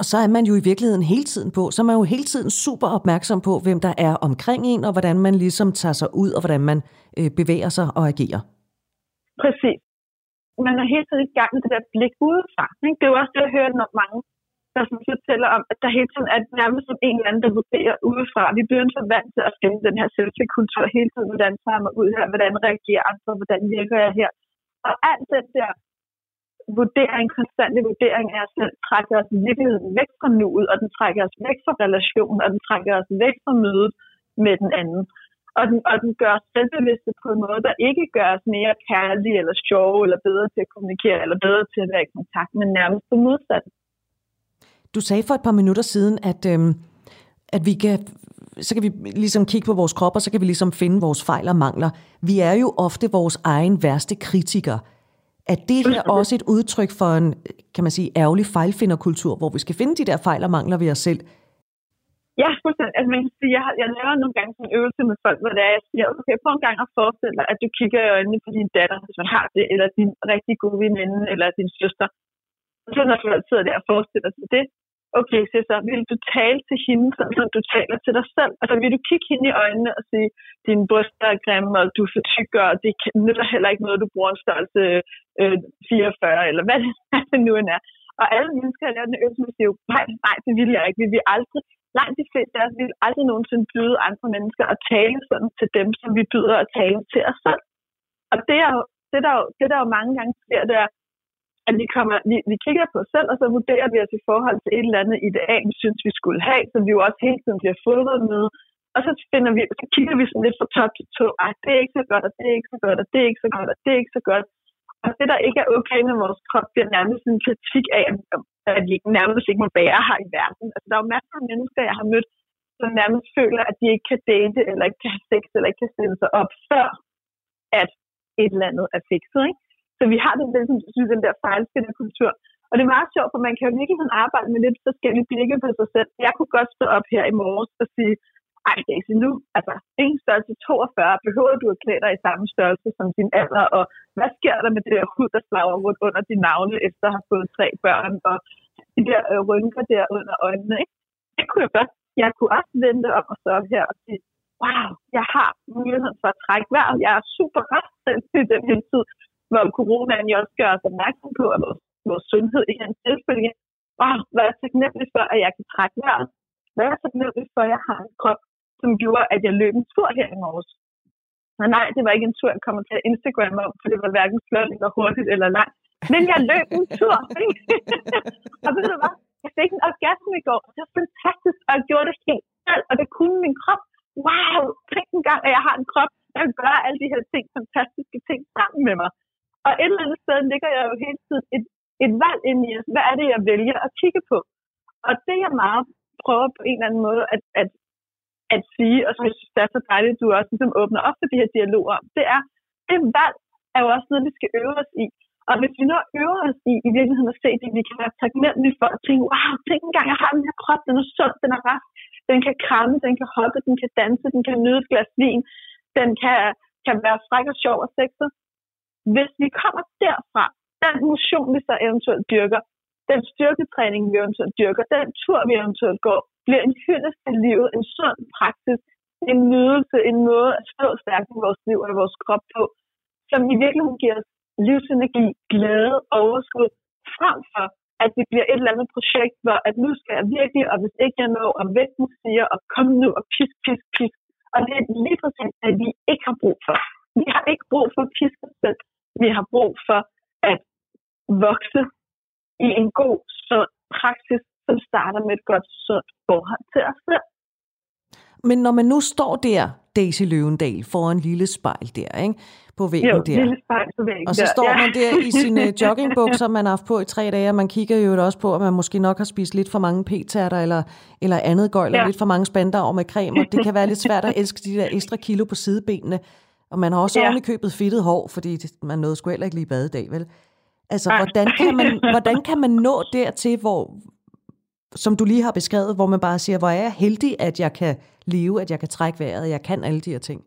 Og så er man jo i virkeligheden hele tiden på, så er man jo hele tiden super opmærksom på, hvem der er omkring en, og hvordan man ligesom tager sig ud, og hvordan man øh, bevæger sig og agerer. Præcis. Man er hele tiden i gang med det der blik udefra. Ikke? Det er jo også det, jeg hører når mange, der som fortæller om, at der hele tiden er nærmest som en eller anden, der vurderer udefra. Vi bliver så vant til at finde den her selvtilkultur hele tiden. Hvordan tager mig ud her? Hvordan reagerer andre? Hvordan virker jeg her? Og alt det der vurdering, konstante vurdering af os selv, trækker os virkeligheden væk fra nuet, og den trækker os væk fra relationen, og den trækker os væk fra mødet med den anden. Og den, og den gør os selvbevidste på en måde, der ikke gør os mere kærlige, eller sjove, eller bedre til at kommunikere, eller bedre til at være i kontakt, men nærmest på modsat. Du sagde for et par minutter siden, at, øhm, at vi kan så kan vi ligesom kigge på vores krop, og så kan vi ligesom finde vores fejl og mangler. Vi er jo ofte vores egen værste kritiker. Er det her også et udtryk for en, kan man sige, ærgerlig fejlfinderkultur, hvor vi skal finde de der fejl og mangler ved os selv? Ja, fuldstændig. Altså, man kan sige, jeg, jeg laver nogle gange sådan en øvelse med folk, hvor det er, jeg siger, okay, prøv en gang at forestille dig, at du kigger i øjnene på din datter, hvis man har det, eller din rigtig gode veninde, eller din søster. Og så når folk sidder der og forestiller sig det, okay, så, så vil du tale til hende, som du taler til dig selv? Altså vil du kigge hende i øjnene og sige, dine bryster er grimme, og du er for tyk, og det nytter heller ikke noget, du bruger en størrelse øh, 44, eller hvad det nu end er. Og alle mennesker, har lavet den øvelse, siger jo, nej, nej, det vil jeg ikke. Vi vil aldrig, langt de fleste af os vil aldrig nogensinde byde andre mennesker at tale sådan til dem, som vi byder at tale til os selv. Og det er jo, det der jo, det der jo mange gange sker, det er, at vi, kommer, vi, vi kigger på os selv, og så vurderer vi os i forhold til et eller andet ideal, vi synes, vi skulle have, som vi jo også hele tiden bliver fodret med. Og så, finder vi, så kigger vi sådan lidt fra top til to. Ej, det er ikke så godt, og det er ikke så godt, og det er ikke så godt, og det er ikke så godt. Og det, der ikke er okay med vores krop, bliver nærmest en kritik af, at vi nærmest ikke må være her i verden. Altså, der er jo masser af mennesker, jeg har mødt, som nærmest føler, at de ikke kan date, eller ikke kan have sex, eller ikke kan stille sig op, før at et eller andet er fikset. Ikke? Så vi har den, den, den, den der fejlskende kultur. Og det er meget sjovt, for man kan jo virkelig arbejde med lidt forskellige blikke på sig selv. Jeg kunne godt stå op her i morges og sige, ej Daisy, nu, altså ingen størrelse 42, behøver du at klæde dig i samme størrelse som din alder, og hvad sker der med det der hud, der slager rundt under din navle, efter at have fået tre børn, og de der øh, rynker der under øjnene, ikke? Det kunne jeg godt. Jeg kunne også vente om at stå op her og sige, wow, jeg har muligheden for at trække vejret. Jeg er super rask i den her tid hvor coronaen jo også gør os opmærksom på, at vores, vores sundhed i en tilfælde. og hvad er taknemmelig for, at jeg kan trække vejret? Hvad er taknemmelig for, at jeg har en krop, som gjorde, at jeg løb en tur her i morges? Og nej, det var ikke en tur, jeg kommer til Instagram om, for det var hverken flot eller hurtigt eller langt. Men jeg løb en tur. og ved du hvad? Jeg fik en orgasme i går. Det var fantastisk, og jeg gjorde det helt selv, og det kunne min krop. Wow, tænk en gang, at jeg har en krop, der gør alle de her ting, fantastiske ting sammen med mig. Og et eller andet sted ligger jeg jo hele tiden et, et valg ind i, hvad er det, jeg vælger at kigge på? Og det jeg meget prøver på en eller anden måde at, at, at sige, og som jeg synes, det er så dejligt, at du også ligesom åbner op for de her dialoger, det er, det valg er jo også noget, vi skal øve os i. Og hvis vi nu øver os i, i virkeligheden at se det, vi kan være taknemmelige for at tænke, wow, tænk engang, jeg har den her krop, den er sund, den er rask, den kan kramme, den kan hoppe, den kan danse, den kan nyde et glas vin, den kan, kan være fræk og sjov og sexet, hvis vi kommer derfra, den motion, vi så eventuelt dyrker, den styrketræning, vi eventuelt dyrker, den tur, vi eventuelt går, bliver en hyldest til livet, en sund praksis, en nydelse, en måde at stå stærkt i vores liv og i vores krop på, som i virkeligheden giver os livsenergi, glæde, overskud, frem for at det bliver et eller andet projekt, hvor at nu skal jeg virkelig, og hvis ikke jeg når, og vægten siger, og kom nu, og pisk, pisk, pisk. Og det er lige præcis det, vi ikke har brug for. Vi har ikke brug for at piske os selv. Vi har brug for at vokse i en god, sund praksis, som starter med et godt, sundt forhold til os selv. Men når man nu står der Daisy Løvendal foran en lille spejl der, ikke? På væggen Jo, der. lille spejl på væggen Og så der. står Ja. man der i sine joggingbukser, man har haft på i tre dage, og man kigger jo også på, at man måske nok har spist lidt for mange p-tærter eller, eller andet gøjl, ja. Ja. lidt for mange spandauer med creme, og det kan være lidt svært at elske de der ekstra kilo på sidebenene. Og man har også ja. Købet fedtet hår, fordi man nåede sgu heller ikke lige bade i dag, vel? Altså, Nej. hvordan kan, man, hvordan kan man nå dertil, hvor, som du lige har beskrevet, hvor man bare siger, hvor er jeg heldig, at jeg kan leve, at jeg kan trække vejret, jeg kan alle de her ting?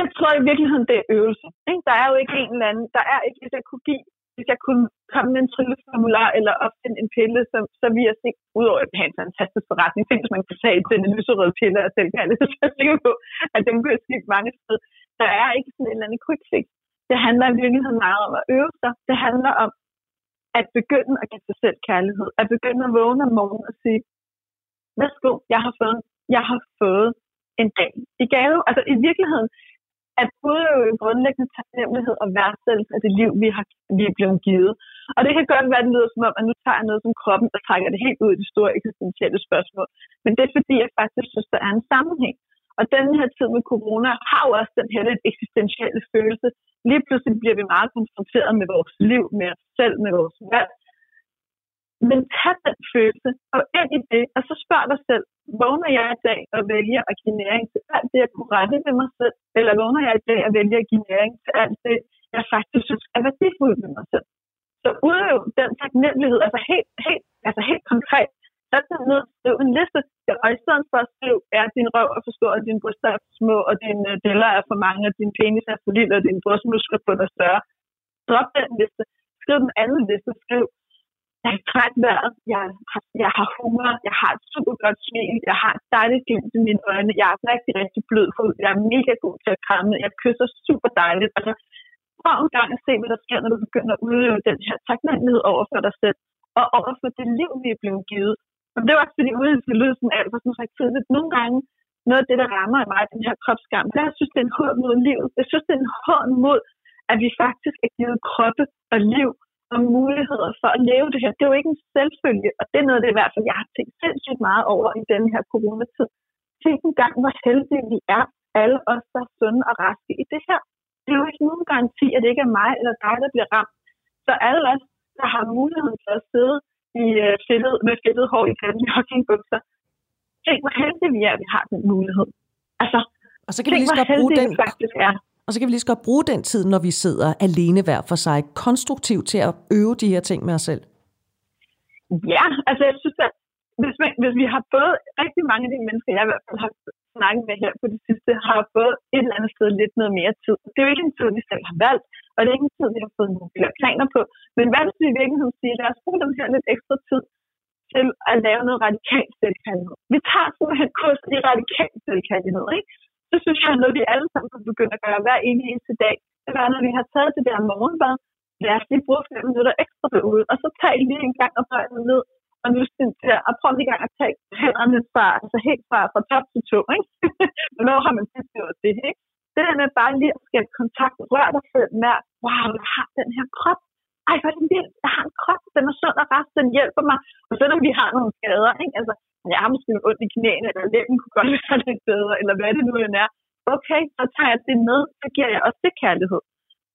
Jeg tror i virkeligheden, det er øvelse. Ikke? Der er jo ikke en eller anden, der er ikke, hvis jeg kunne give, hvis jeg kunne komme med en trylleformular eller opfinde en pille, så, så ville jeg se, udover at have en fantastisk forretning, tænk hvis man kunne tage den lyserøde pille og selv kan så er jeg sikker på, at den kunne jeg skifte mange steder. Der er ikke sådan en eller anden quick fix. Det handler i virkeligheden meget om at øve sig. Det handler om at begynde at give sig selv kærlighed. At begynde at vågne om morgenen og sige, værsgo, jeg har fået, jeg har fået en dag i gave. Altså i virkeligheden, at udøve en grundlæggende taknemmelighed og værdsættelse af det liv, vi, har, vi er blevet givet. Og det kan godt være, at det lyder som om, at nu tager jeg noget som kroppen og trækker det helt ud i det store eksistentielle spørgsmål. Men det er fordi, jeg faktisk synes, der er en sammenhæng. Og den her tid med corona har jo også den her lidt eksistentielle følelse. Lige pludselig bliver vi meget konfronteret med vores liv, med os selv, med vores valg. Men tag den følelse og ind i det, og så spørg dig selv, vågner jeg i dag og vælger at give næring til alt det, jeg kunne rette ved mig selv? Eller vågner jeg i dag og vælger at give næring til alt det, jeg faktisk synes er værdifuldt ved mig selv? Så udøv den taknemmelighed, altså helt, helt, altså helt konkret, sæt dig ned, skriv en liste, og i stedet for at skrive, er din røv er for stor, og din bryster er for små, og din øh, deller er for mange, og din penis er for lille, og din brystmuskler på dig større. Drop den liste. Skriv den anden liste. Skriv, jeg er træt vejret, jeg har, jeg har hunger, jeg har et super godt smil, jeg har et dejligt glimt i mine øjne, jeg er rigtig, rigtig blød hud, jeg er mega god til at kramme, jeg kysser super dejligt. Altså, prøv en gang at se, hvad der sker, når du begynder at udøve den her taknemmelighed over for dig selv, og over for det liv, vi er blevet givet. Og det var også fordi, uden at lyde sådan alt for sådan rigtig tidligt, nogle gange, noget af det, der rammer mig, den her kropsskam, det er, jeg synes, det er en hånd mod livet. Jeg synes, det er en hånd mod, at vi faktisk er givet kroppe og liv og muligheder for at leve det her. Det er jo ikke en selvfølge, og det er noget det i hvert fald, jeg har tænkt sindssygt meget over i denne her coronatid. Tænk en gang, hvor heldige vi er, alle os, der er sunde og raske i det her. Det er jo ikke nogen garanti, at det ikke er mig eller dig, der bliver ramt. Så alle os, der har muligheden for at sidde i uh, fedtet, med fedtet hår i grimme joggingbukser, tænk, hvor heldige vi er, at vi har den mulighed. Altså, Og så kan vi lige så hvor godt bruge den, faktisk er og så kan vi lige så godt bruge den tid, når vi sidder alene hver for sig, konstruktivt til at øve de her ting med os selv. Ja, altså jeg synes, at hvis, man, hvis vi har fået rigtig mange af de mennesker, jeg i hvert fald har snakket med her på det sidste, har fået et eller andet sted lidt noget mere tid. Det er jo ikke en tid, vi selv har valgt, og det er ikke en tid, vi har fået nogle flere planer på. Men hvad hvis vi i virkeligheden siger, lad os bruge den her lidt ekstra tid til at lave noget radikalt selvkærlighed. Vi tager simpelthen kurs i radikal selvkærlighed, ikke? Så synes jeg, at noget, vi alle sammen kan begynde at gøre hver eneste dag, det er, når vi har taget det der morgenbad, lad os lige bruge fem minutter ekstra derude, og så tag lige en gang og bøj den ned, og nu synes jeg, og prøv lige gang at tage hænderne fra, altså helt fra, fra top til to, ikke? Hvornår har man sidst gjort det, ikke? Det der med bare lige at skabe kontakt, rør dig selv med, wow, jeg har den her krop. Ej, hvor er det vildt. Jeg har en krop, den er sund og rask, den hjælper mig. Og selvom vi har nogle skader, ikke? Altså, jeg har måske ondt i knæene, eller læben kunne godt være lidt bedre, eller hvad det nu end er. Okay, så tager jeg det med, så giver jeg også det kærlighed.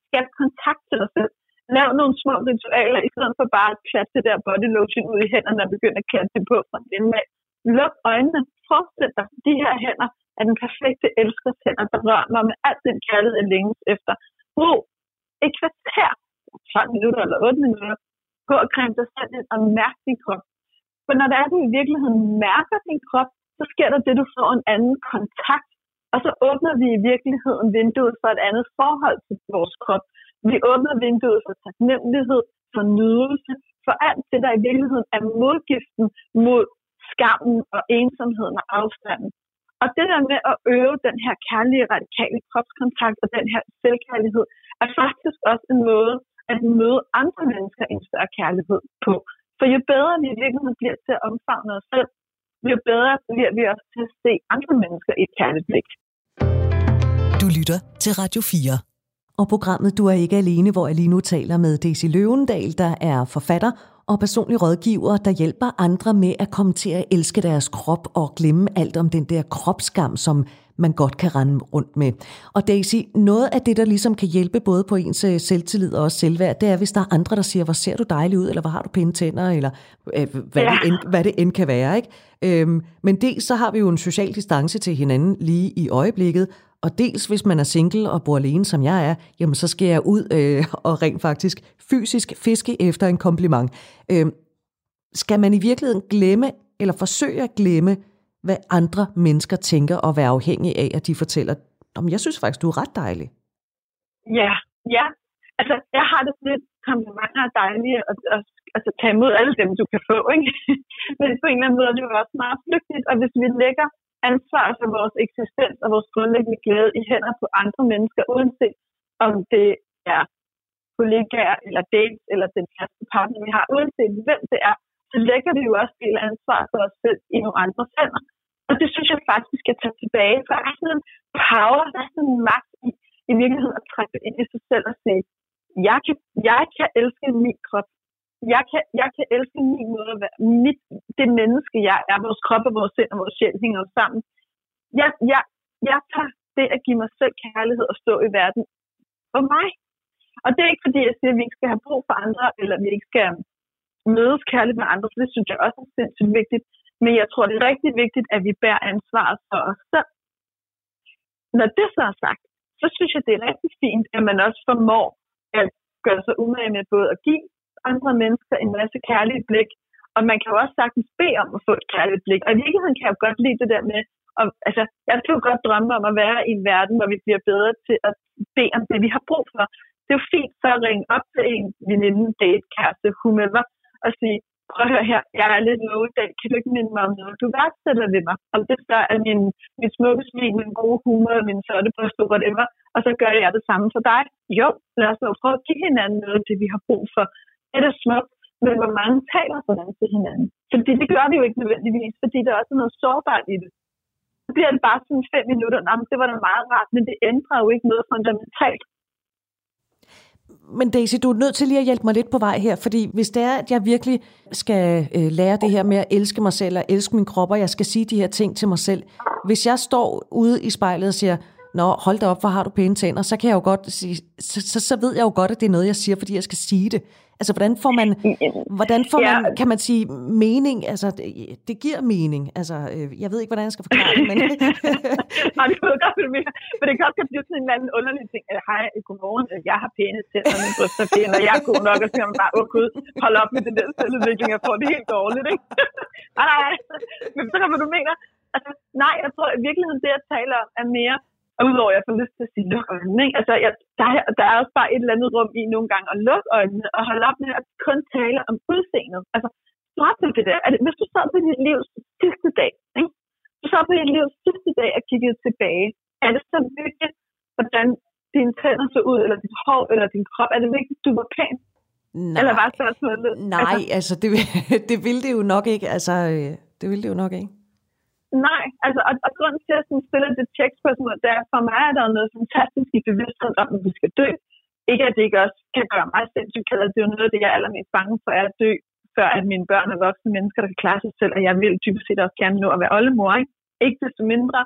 Skab kontakt til dig selv. Lav nogle små ritualer, i stedet for bare at klatte det der body lotion ud i hænderne og begynde at klatte det på fra den af. Luk øjnene. Forestil dig, de her hænder er den perfekte elskers hænder, der rører mig med alt den kærlighed, jeg længes efter. Brug et kvarter, 12 minutter eller 8 minutter, gå og creme dig selv ind og mærke din krop. For når der er, du i virkeligheden mærker din krop, så sker der det, du får en anden kontakt. Og så åbner vi i virkeligheden vinduet for et andet forhold til vores krop. Vi åbner vinduet for taknemmelighed, for nydelse, for alt det, der i virkeligheden er modgiften mod skammen og ensomheden og afstanden. Og det der med at øve den her kærlige, radikale kropskontakt og den her selvkærlighed, er faktisk også en måde at møde andre mennesker i en større kærlighed på. For jo bedre vi i virkeligheden bliver til at omfavne os selv, jo bedre bliver vi også til at se andre mennesker i et kærligt blik. Du lytter til Radio 4. Og programmet Du er ikke alene, hvor jeg lige nu taler med Daisy Løvendal, der er forfatter og personlige rådgivere, der hjælper andre med at komme til at elske deres krop og glemme alt om den der kropsskam, som man godt kan rende rundt med. Og Daisy, noget af det, der ligesom kan hjælpe både på ens øh, selvtillid og også selvværd, det er, hvis der er andre, der siger, hvor ser du dejlig ud, eller hvor har du pæne tænder, eller øh, hvad, ja. det end, hvad det end kan være. Ikke? Øhm, men dels så har vi jo en social distance til hinanden lige i øjeblikket, og dels hvis man er single og bor alene, som jeg er, jamen så skal jeg ud øh, og rent faktisk fysisk fiske efter en kompliment. Øh, skal man i virkeligheden glemme, eller forsøge at glemme, hvad andre mennesker tænker og være afhængig af, at de fortæller, om jeg synes faktisk, du er ret dejlig. Ja, ja. Altså, jeg har det lidt komplimenter er dejlige at, at, altså, tage imod alle dem, du kan få, ikke? Men på en eller anden måde er det jo også meget flygtigt, og hvis vi lægger ansvar for vores eksistens og vores grundlæggende glæde i hænder på andre mennesker, uanset om det er kollegaer eller dates eller den første partner, vi har, uanset hvem det er, så lægger det jo også del ansvar for os selv i nogle andre hænder. Og det synes jeg faktisk, vi skal tage tilbage. For der er sådan en power, der er sådan en magt i, i virkeligheden at trække ind i sig selv og sige, jeg kan, jeg kan elske min krop. Jeg kan, jeg kan elske min måde at være, mit, det menneske, jeg er, vores krop og vores sind og vores sjæl hænger sammen. Jeg, jeg, jeg tager det at give mig selv kærlighed og stå i verden for mig. Og det er ikke fordi, jeg siger, at vi ikke skal have brug for andre, eller vi ikke skal mødes kærligt med andre, for det synes jeg også er sindssygt vigtigt. Men jeg tror, det er rigtig vigtigt, at vi bærer ansvaret for os selv. Når det så er sagt, så synes jeg, det er rigtig fint, at man også formår at gøre sig umage med både at give andre mennesker en masse kærlige blik, og man kan jo også sagtens bede om at få et kærligt blik. Og i virkeligheden kan jeg jo godt lide det der med, og, altså, jeg kunne godt drømme om at være i en verden, hvor vi bliver bedre til at bede om det, vi har brug for. Det er jo fint så at ringe op til en veninde, date, kæreste, whomever, og sige, prøv at høre her, jeg er lidt low i dag, kan du ikke minde mig om noget? Du værdsætter ved mig. Om det så er min, min smukke smil, min gode humor, min sorte bryst, whatever, og så gør jeg det samme for dig. Jo, lad os nu prøve at give hinanden noget det, vi har brug for. Det er smukt, men hvor mange taler sådan til hinanden? Fordi det gør vi jo ikke nødvendigvis, fordi der er også noget sårbart i det. Så bliver det bare sådan fem minutter, Nå, det var da meget rart, men det ændrer jo ikke noget fundamentalt men Daisy, du er nødt til lige at hjælpe mig lidt på vej her, fordi hvis det er, at jeg virkelig skal øh, lære det her med at elske mig selv og elske min krop, og jeg skal sige de her ting til mig selv. Hvis jeg står ude i spejlet og siger, Nå, hold da op, hvor har du pæne tænder, så kan jeg jo godt sige, så, så, så ved jeg jo godt, at det er noget, jeg siger, fordi jeg skal sige det. Altså, hvordan får man, hvordan får ja. man kan man sige, mening? Altså, det, det giver mening. Altså, øh, jeg ved ikke, hvordan jeg skal forklare det, men... Nej, det ved godt, hvad For det kan også blive sådan en eller anden underlig ting. Hej, godmorgen, jeg har pæne tænder, min bryst er pæne, og jeg er god nok, og så siger man bare, åh oh, gud, hold op med den der selvudvikling, jeg får det helt dårligt, ikke? nej, nej, men så kan man, du mener, altså, nej, jeg tror i virkeligheden, det jeg taler om, er mere og udover at jeg får lyst til at sige, luk øjnene. Ikke? Altså, jeg, der, er, der er også bare et eller andet rum i nogle gange at lukke øjnene og holde op med at kun tale om udseendet. Altså, stop med det der. Altså, hvis du sad på dit livs sidste dag, ikke? du sad på dit livs sidste dag og kiggede tilbage, er det så vigtigt, hvordan dine tænder så ud, eller dit hår, eller din krop? Er det vigtigt, at du var pæn? Nej, eller var spørgsmålet? Nej, altså, altså det, det ville det jo nok ikke. Altså, øh, det ville det jo nok ikke. Nej, altså, og, og grunden til, at jeg stiller det tjekspørgsmål, det er, for mig er der noget fantastisk i bevidsthed om, at vi skal dø. Ikke at det ikke også kan gøre mig sindssygt ked, det er jo noget af det, jeg er allermest bange for, er at dø, før at mine børn er voksne mennesker, der kan klare sig selv, og jeg vil typisk set også gerne nå at være oldemor. Ikke, ikke desto mindre,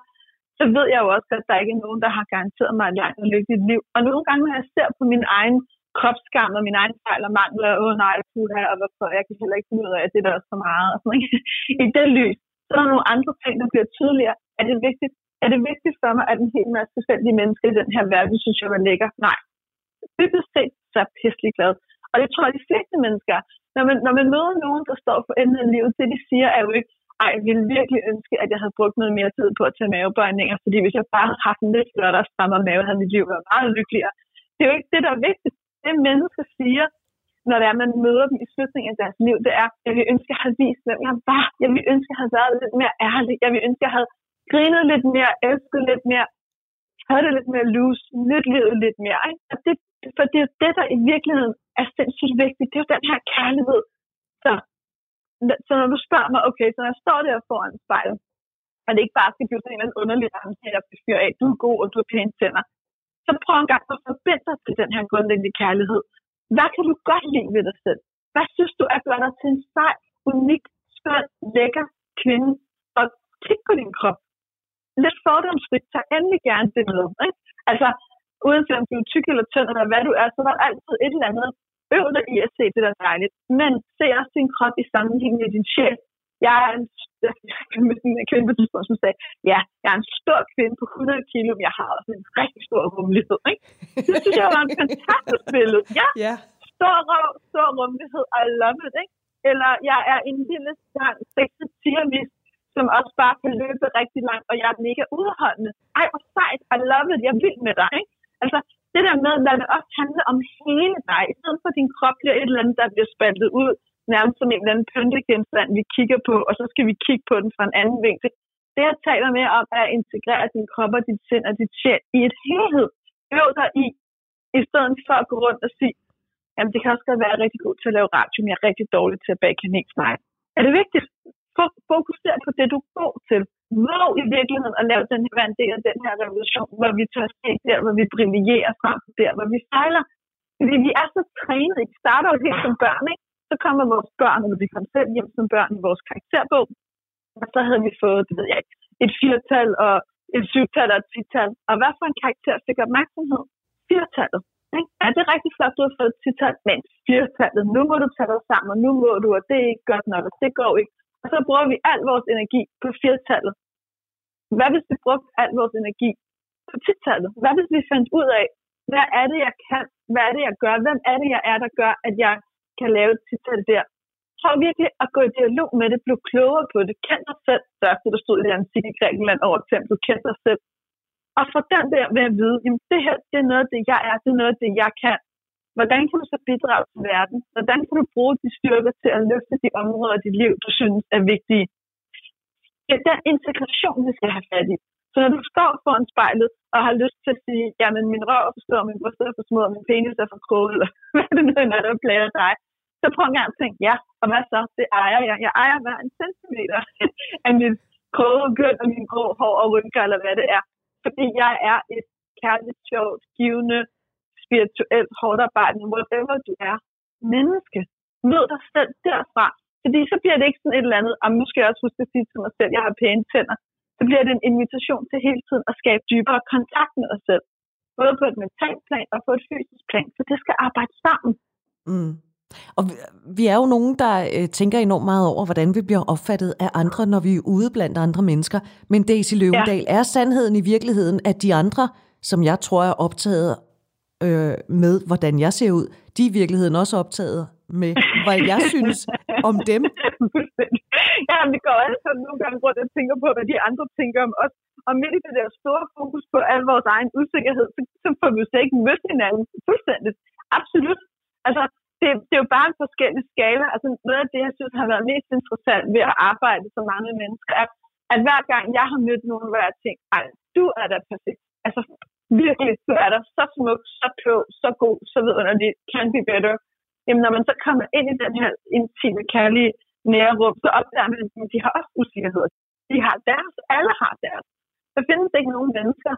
så ved jeg jo også, at der ikke er nogen, der har garanteret mig et langt og lykkeligt liv. Og nogle gange, når jeg ser på min egen kropsskam og min egen fejl og mangler, åh nej, puha, og hvorfor, jeg kan heller ikke finde ud af, at det er der er for meget. Og sådan, ikke? I det lys, så er der nogle andre ting, der bliver tydeligere. Er det vigtigt, er det vigtigt for mig, at en hel masse tilfældige mennesker i den her verden synes jeg man lægger? Nej. Dybest set, så er pisselig glad. Og det tror jeg, de fleste mennesker når man, når man møder nogen, der står for enden af livet, det de siger er jo ikke, ej, jeg ville virkelig ønske, at jeg havde brugt noget mere tid på at tage mavebøjninger, fordi hvis jeg bare havde haft en lidt flottere strammer mave, havde mit liv været meget lykkeligere. Det er jo ikke det, der er vigtigt. Det mennesker siger, når det er, man møder dem i slutningen af deres liv, det er, jeg vil ønske, at jeg havde vist, hvem jeg var. Jeg vil ønske, at jeg havde været lidt mere ærlig. Jeg vil ønske, at jeg havde grinet lidt mere, elsket lidt mere, havde det lidt mere loose, nyt livet lidt mere. Ikke? Og det, for det er det, der i virkeligheden er sindssygt vigtigt. Det er jo den her kærlighed. Så, så når du spørger mig, okay, så når jeg står der foran spejlet, og det ikke bare skal blive sådan en eller anden underlig ramme, jeg bestyrer af, du er god, og du har pæne tænder, så prøv en gang at forbinde dig til den her grundlæggende kærlighed. Hvad kan du godt lide ved dig selv? Hvad synes du er gør dig til en sej, unik, skøn, lækker kvinde? Og kig på din krop. Lidt fordomsfrit, tag endelig gerne det med. Ikke? Altså, uanset om du er tyk eller tynd, eller hvad du er, så er der altid et eller andet øv dig i at se det, der er dejligt. Men se også din krop i sammenhæng med din sjæl. Jeg er en, en kvinde på tidspunkt, som sagde, ja, jeg er en stor kvinde på 100 kilo, men jeg har også en rigtig stor rummelighed. Ikke? Det synes jeg var en fantastisk billede. Ja, Ja. stor røv, stor rummelighed, I love it, ikke? Eller jeg er en lille, stang, sexet tigermis, som også bare kan løbe rigtig langt, og jeg er mega udholdende. Ej, hvor sejt, I love it, jeg vil med dig, ikke? Altså, det der med, at det også handler om hele dig, i stedet for at din krop bliver et eller andet, der bliver spaltet ud, nærmest som en eller anden pyntegenstand, vi kigger på, og så skal vi kigge på den fra en anden vinkel. Det, jeg taler mere om, er at integrere din krop og dit sind og dit sjæl i et helhed. Øv dig i, i stedet for at gå rundt og sige, jamen det kan også godt være, at jeg er rigtig god til at lave radio, men jeg er rigtig dårlig til at bage kanelsnegle. Er det vigtigt? Fokuser på det, du er god til. Våg i virkeligheden at lave den her, være en del af den her revolution, hvor vi tør se der, hvor vi brillerer frem der, hvor vi fejler. Fordi vi er så trænet. Vi starter jo helt som børn, ikke? Så kommer vores børn, eller vi kom selv hjem som børn i vores karakterbog. Og så havde vi fået, det ved jeg ikke, et firtal og et syvtal og et tital. Og hvad for en karakter fik opmærksomhed? Firtallet. Ikke? Ja, det er rigtig flot, du har fået et tital, men firtallet, nu må du tage dig sammen, og nu må du, og det er ikke godt nok, og det går ikke. Og så bruger vi al vores energi på firtallet. Hvad hvis vi brugte al vores energi på titallet? Hvad hvis vi fandt ud af, hvad er det, jeg kan? Hvad er det, jeg gør? Hvem er det, jeg er, der gør, at jeg kan lave et tital der? Prøv virkelig at gå i dialog med det, blive klogere på det. Kend dig selv. Det er der stod i det i Grækenland over templet. Kend dig selv. Og for den der ved at vide, jamen det her, det er noget af det, jeg er, det er noget af det, jeg kan. Hvordan kan du så bidrage til verden? Hvordan kan du bruge de styrker til at løfte de områder i dit liv, du synes er vigtige? Det er den integration, vi skal have fat i. Så når du står foran spejlet og har lyst til at sige, jamen min røv er for stor, min bryst er for små, min penis er for kroget, eller hvad det nu er, der plager dig, så prøv en gang at tænke, ja, og hvad så? Det ejer jeg. Jeg ejer hver en centimeter af mit prøve gøn og min grå hår og rynker, eller hvad det er. Fordi jeg er et kærligt, sjovt, givende, spirituelt, hårdt arbejdende, whatever du er, menneske. Mød dig selv derfra. Fordi så bliver det ikke sådan et eller andet, og nu skal jeg også huske at sige til mig selv, jeg har pæne tænder. Så bliver det en invitation til hele tiden at skabe dybere kontakt med os selv. Både på et mentalt plan og på et fysisk plan. Så det skal arbejde sammen. Mm. Og vi, vi er jo nogen, der øh, tænker enormt meget over, hvordan vi bliver opfattet af andre, når vi er ude blandt andre mennesker. Men Daisy Løvendal, ja. er sandheden i virkeligheden, at de andre, som jeg tror er optaget øh, med, hvordan jeg ser ud, de er i virkeligheden også optaget med, hvad jeg synes om dem? ja, vi går alle sammen nogle gange rundt og tænker på, hvad de andre tænker om os. Og midt i det der store fokus på al vores egen usikkerhed, så, så får vi jo slet ikke mødt hinanden fuldstændigt. Absolut. Altså, det, det er jo bare en forskellig skala. Altså noget af det, jeg synes har været mest interessant ved at arbejde så mange mennesker, er, at hver gang jeg har mødt nogen, hvor jeg tænkt, ej, du er da perfekt. Altså virkelig, du er da så smuk, så klog, så god, så vidunderlig, can be better. Jamen når man så kommer ind i den her intime, kærlige, nære rum, så opdager man, at de har også usikkerheder. De har deres, alle har deres. Der findes ikke nogen mennesker,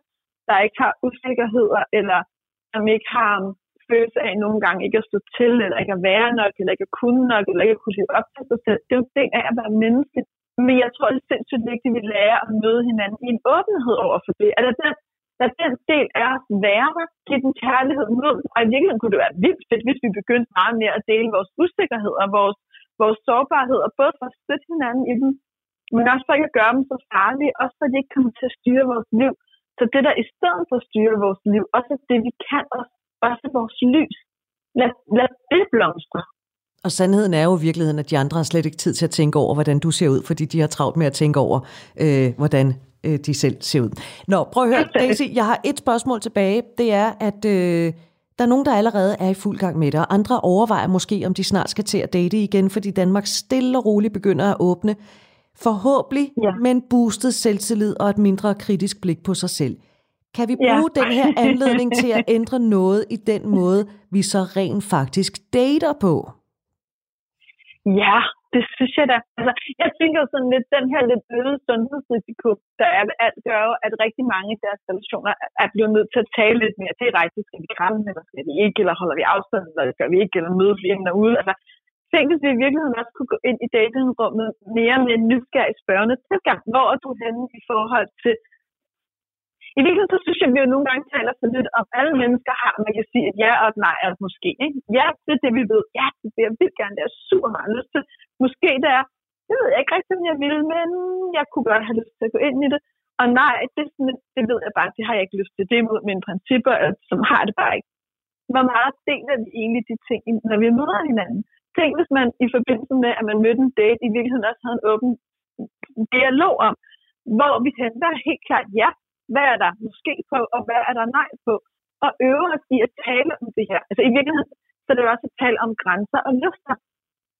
der ikke har usikkerheder, eller som ikke har følelse af nogle gange ikke at stå til, eller ikke at være nok, eller ikke at kunne nok, eller ikke at kunne leve op til sig selv. Det er jo en del af at være menneske. Men jeg tror, det er sindssygt vigtigt, at vi lærer at møde hinanden i en åbenhed over for det. At den, at den del er at være der, give den kærlighed mod. Og i virkeligheden kunne det være vildt fedt, hvis vi begyndte meget mere at dele vores usikkerhed og vores, vores sårbarhed, og både for at støtte hinanden i dem, men også for ikke at gøre dem så farlige, også for at de ikke kommer til at styre vores liv. Så det der i stedet for at styre vores liv, også det vi kan os også vores lys. Lad, lad det blomstre. Og sandheden er jo i virkeligheden, at de andre har slet ikke tid til at tænke over, hvordan du ser ud, fordi de har travlt med at tænke over, øh, hvordan øh, de selv ser ud. Nå, prøv at høre, Daisy, jeg har et spørgsmål tilbage. Det er, at øh, der er nogen, der allerede er i fuld gang med det, og andre overvejer måske, om de snart skal til at date igen, fordi Danmark stille og roligt begynder at åbne. Forhåbentlig ja. med en boostet selvtillid og et mindre kritisk blik på sig selv. Kan vi bruge ja. den her anledning til at ændre noget i den måde, vi så rent faktisk dater på? Ja, det synes jeg da. Altså, jeg tænker sådan lidt, den her lidt øgede sundhedsrisiko, der er alt, gør jo, at rigtig mange af deres relationer er blevet nødt til at tale lidt mere direkte. Skal vi kramme, eller skal vi ikke, eller holder vi afstand, eller gør vi ikke, eller mødes vi ind derude. Altså, Tænk, hvis vi i virkeligheden også kunne gå ind i datingrummet mere med en nysgerrig spørgende tilgang. Hvor er du henne i forhold til i virkeligheden, så synes jeg, at vi jo nogle gange taler for lidt om, alle mennesker har, man kan sige et ja og et nej og et måske. Ikke? Ja, det er det, vi ved. Ja, det vil jeg vildt gerne. Det er super meget lyst til. Måske det er, det ved jeg ikke rigtig, om jeg vil, men jeg kunne godt have lyst til at gå ind i det. Og nej, det, det ved jeg bare, det har jeg ikke lyst til. Det er mod mine principper, som har det bare ikke. Hvor meget deler vi egentlig de ting, når vi møder hinanden? Tænk, hvis man i forbindelse med, at man mødte en date, i virkeligheden også havde en åben dialog om, hvor vi henter helt klart ja, hvad er der måske på, og hvad er der nej på, og øve os i at tale om det her. Altså i virkeligheden, så er det også at tale om grænser og lyster.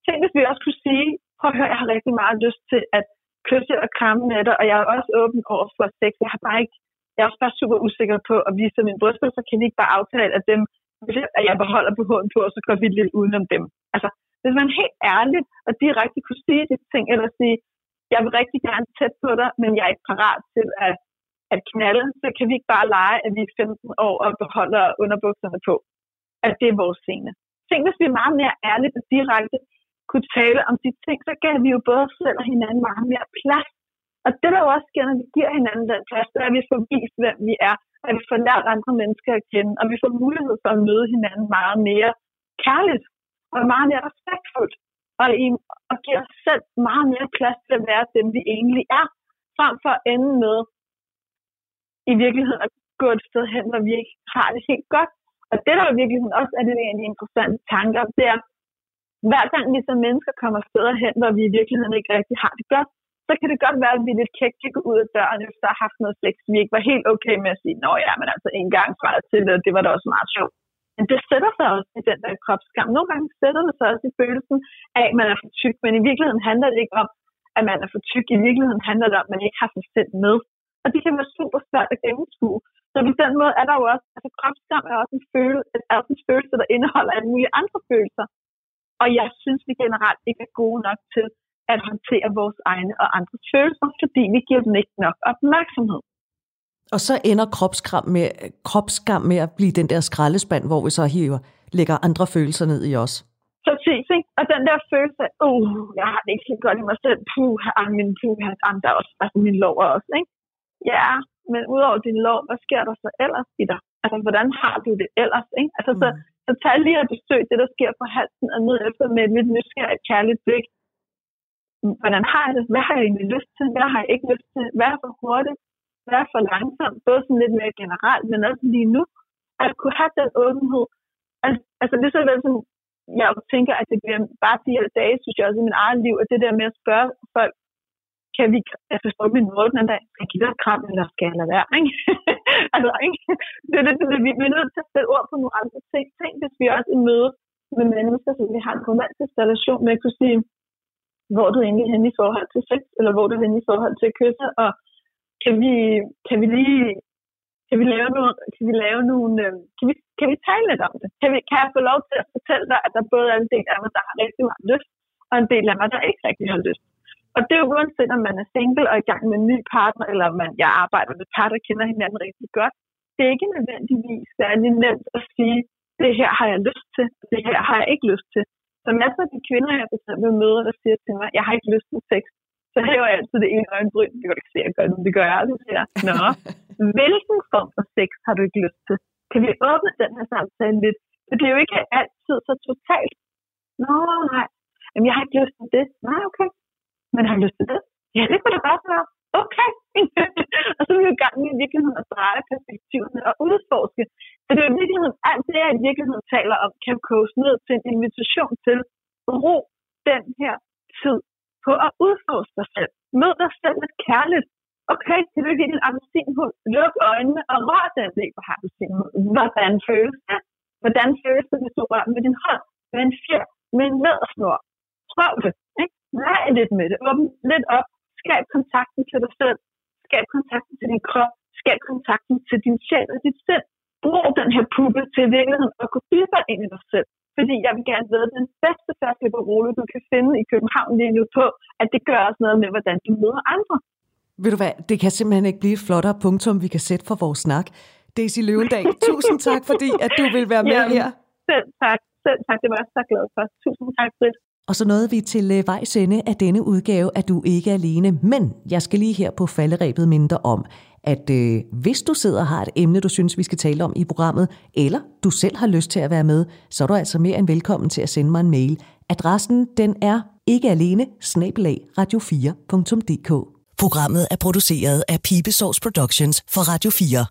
Tænk, hvis vi også kunne sige, prøv at høre, jeg har rigtig meget lyst til at kysse og kramme med dig, og jeg er også åben over for sex. Jeg har bare ikke, jeg er også bare super usikker på at vise min bryster, så kan vi ikke bare aftale, at dem, at jeg beholder på hånden på, og så går vi lidt udenom dem. Altså, hvis man helt ærligt og direkte kunne sige de ting, eller sige, jeg vil rigtig gerne tæt på dig, men jeg er ikke parat til at at knalde, så kan vi ikke bare lege, at vi er 15 år og beholder underbukserne på. At det er vores scene. Tænk, hvis vi er meget mere ærligt og direkte kunne tale om de ting, så gav vi jo både os selv og hinanden meget mere plads. Og det, der jo også sker, når vi giver hinanden den plads, det er, at vi får vist, hvem vi er, at vi får lært andre mennesker at kende, og vi får mulighed for at møde hinanden meget mere kærligt og meget mere respektfuldt, og, i, og giver os selv meget mere plads til at være dem, vi egentlig er, frem for at ende med i virkeligheden at gå et sted hen, hvor vi ikke har det helt godt. Og det, der i virkeligheden også er det en af de interessante tanker, det er, hver gang vi som mennesker kommer steder hen, hvor vi i virkeligheden ikke rigtig har det godt, så kan det godt være, at vi er lidt kægt kan gå ud af døren, efter at have haft noget sex, vi ikke var helt okay med at sige, nå ja, men altså en gang fra til, det var da også meget sjovt. Men det sætter sig også i den der kropskam. Nogle gange sætter det sig også i følelsen af, at man er for tyk, men i virkeligheden handler det ikke om, at man er for tyk. I virkeligheden handler det om, at man ikke har sig selv med. Og det kan være super svært at gennemskue. Så på den måde er der jo også, altså kropsskam er også en følelse, er også en følelse, der indeholder alle mulige andre følelser. Og jeg synes, vi generelt ikke er gode nok til at håndtere vores egne og andres følelser, fordi vi giver dem ikke nok opmærksomhed. Og så ender kropskram med, kropsskam med at blive den der skraldespand, hvor vi så hiver, lægger andre følelser ned i os. Præcis, ikke? Og den der følelse af, uh, jeg har det ikke så godt i mig selv, puh, min, puh, der er også, altså min lov også, ikke? Ja, men udover din lov, hvad sker der så ellers i dig? Altså, hvordan har du det ellers? Ikke? Altså, mm. så, så tag lige at besøg det, der sker på halsen og ned efter med et lidt nysgerrigt, kærligt blik. Hvordan har jeg det? Hvad har jeg egentlig lyst til? Hvad har jeg ikke lyst til? Hvad er for hurtigt? Hvad er for langsomt? Både sådan lidt mere generelt, men også lige nu. At kunne have den åbenhed. Altså, altså lige så vel som jeg tænker, at det bliver bare her dage, synes jeg også i min eget liv, at det der med at spørge folk, kan vi, altså forstå min mor den dag, skal jeg give dig et kram, eller skal jeg lade være, ikke? altså, ikke? Det det, det, vi er nødt til at sætte ord på nogle andre ting. Tænk, hvis vi også i møde med mennesker, som vi har en romantisk relation med, kunne sige, hvor du egentlig er henne i forhold til sex, eller hvor du er henne i forhold til kysse, og kan vi, kan vi lige kan vi lave nogle, kan vi lave nogle, øhm, kan vi, kan vi tale lidt om det? Kan, vi, kan jeg få lov til at fortælle dig, at der både er en del af mig, der har rigtig meget lyst, og en del af mig, der ikke rigtig har lyst? Og det er jo uanset, om man er single og i gang med en ny partner, eller om man, jeg arbejder med par, der kender hinanden rigtig godt. Det er ikke nødvendigvis særlig nemt at sige, det her har jeg lyst til, det her har jeg ikke lyst til. Så masser af de kvinder, jeg for eksempel møder, der siger til mig, jeg har ikke lyst til sex, så hæver jeg altid det ene øjenbryn. Det kan du ikke se, jeg gør det, det gør jeg aldrig. Siger. Nå, hvilken form for sex har du ikke lyst til? Kan vi åbne den her samtale lidt? For det er jo ikke altid så totalt. Nå, nej. Jamen, jeg har ikke lyst til det. Nej, okay men har lyst til det? Ja, det kunne da godt være. Okay. og så er vi jo i gang med i virkeligheden at dreje perspektiverne og udforske. Så det er jo i virkeligheden, alt det, jeg i virkeligheden taler om, kan koges ned til en invitation til at ro den her tid på at udforske dig selv. Mød dig selv lidt kærligt. Okay, kan du give din appelsinhund? Luk øjnene og rør den del på appelsinhund. Hvordan føles det? Hvordan føles det, hvis du rører med din hånd, med en fjer, med en lædersnor? Prøv det. Leg lidt med det. Åbn lidt op. Skab kontakten til dig selv. Skab kontakten til din krop. Skab kontakten til din sjæl og dit sind. Brug den her puppe til virkeligheden og gå dybere ind i dig selv. Fordi jeg vil gerne vide, den bedste færdige parole, du kan finde i København lige nu på, at det gør også noget med, hvordan du møder andre. Ved du hvad, det kan simpelthen ikke blive et flottere punktum, vi kan sætte for vores snak. Daisy Løvendal, tusind tak, fordi at du vil være med Jamen, her. Selv tak. Selv tak, det var jeg så glad for. Tusind tak, Britt. Og så nåede vi til øh, vejs ende af denne udgave, at du ikke er alene. Men jeg skal lige her på falderæbet minde om, at øh, hvis du sidder og har et emne, du synes, vi skal tale om i programmet, eller du selv har lyst til at være med, så er du altså mere end velkommen til at sende mig en mail. Adressen den er ikke alene radio4.dk. Programmet er produceret af Pibesovs Productions for Radio 4.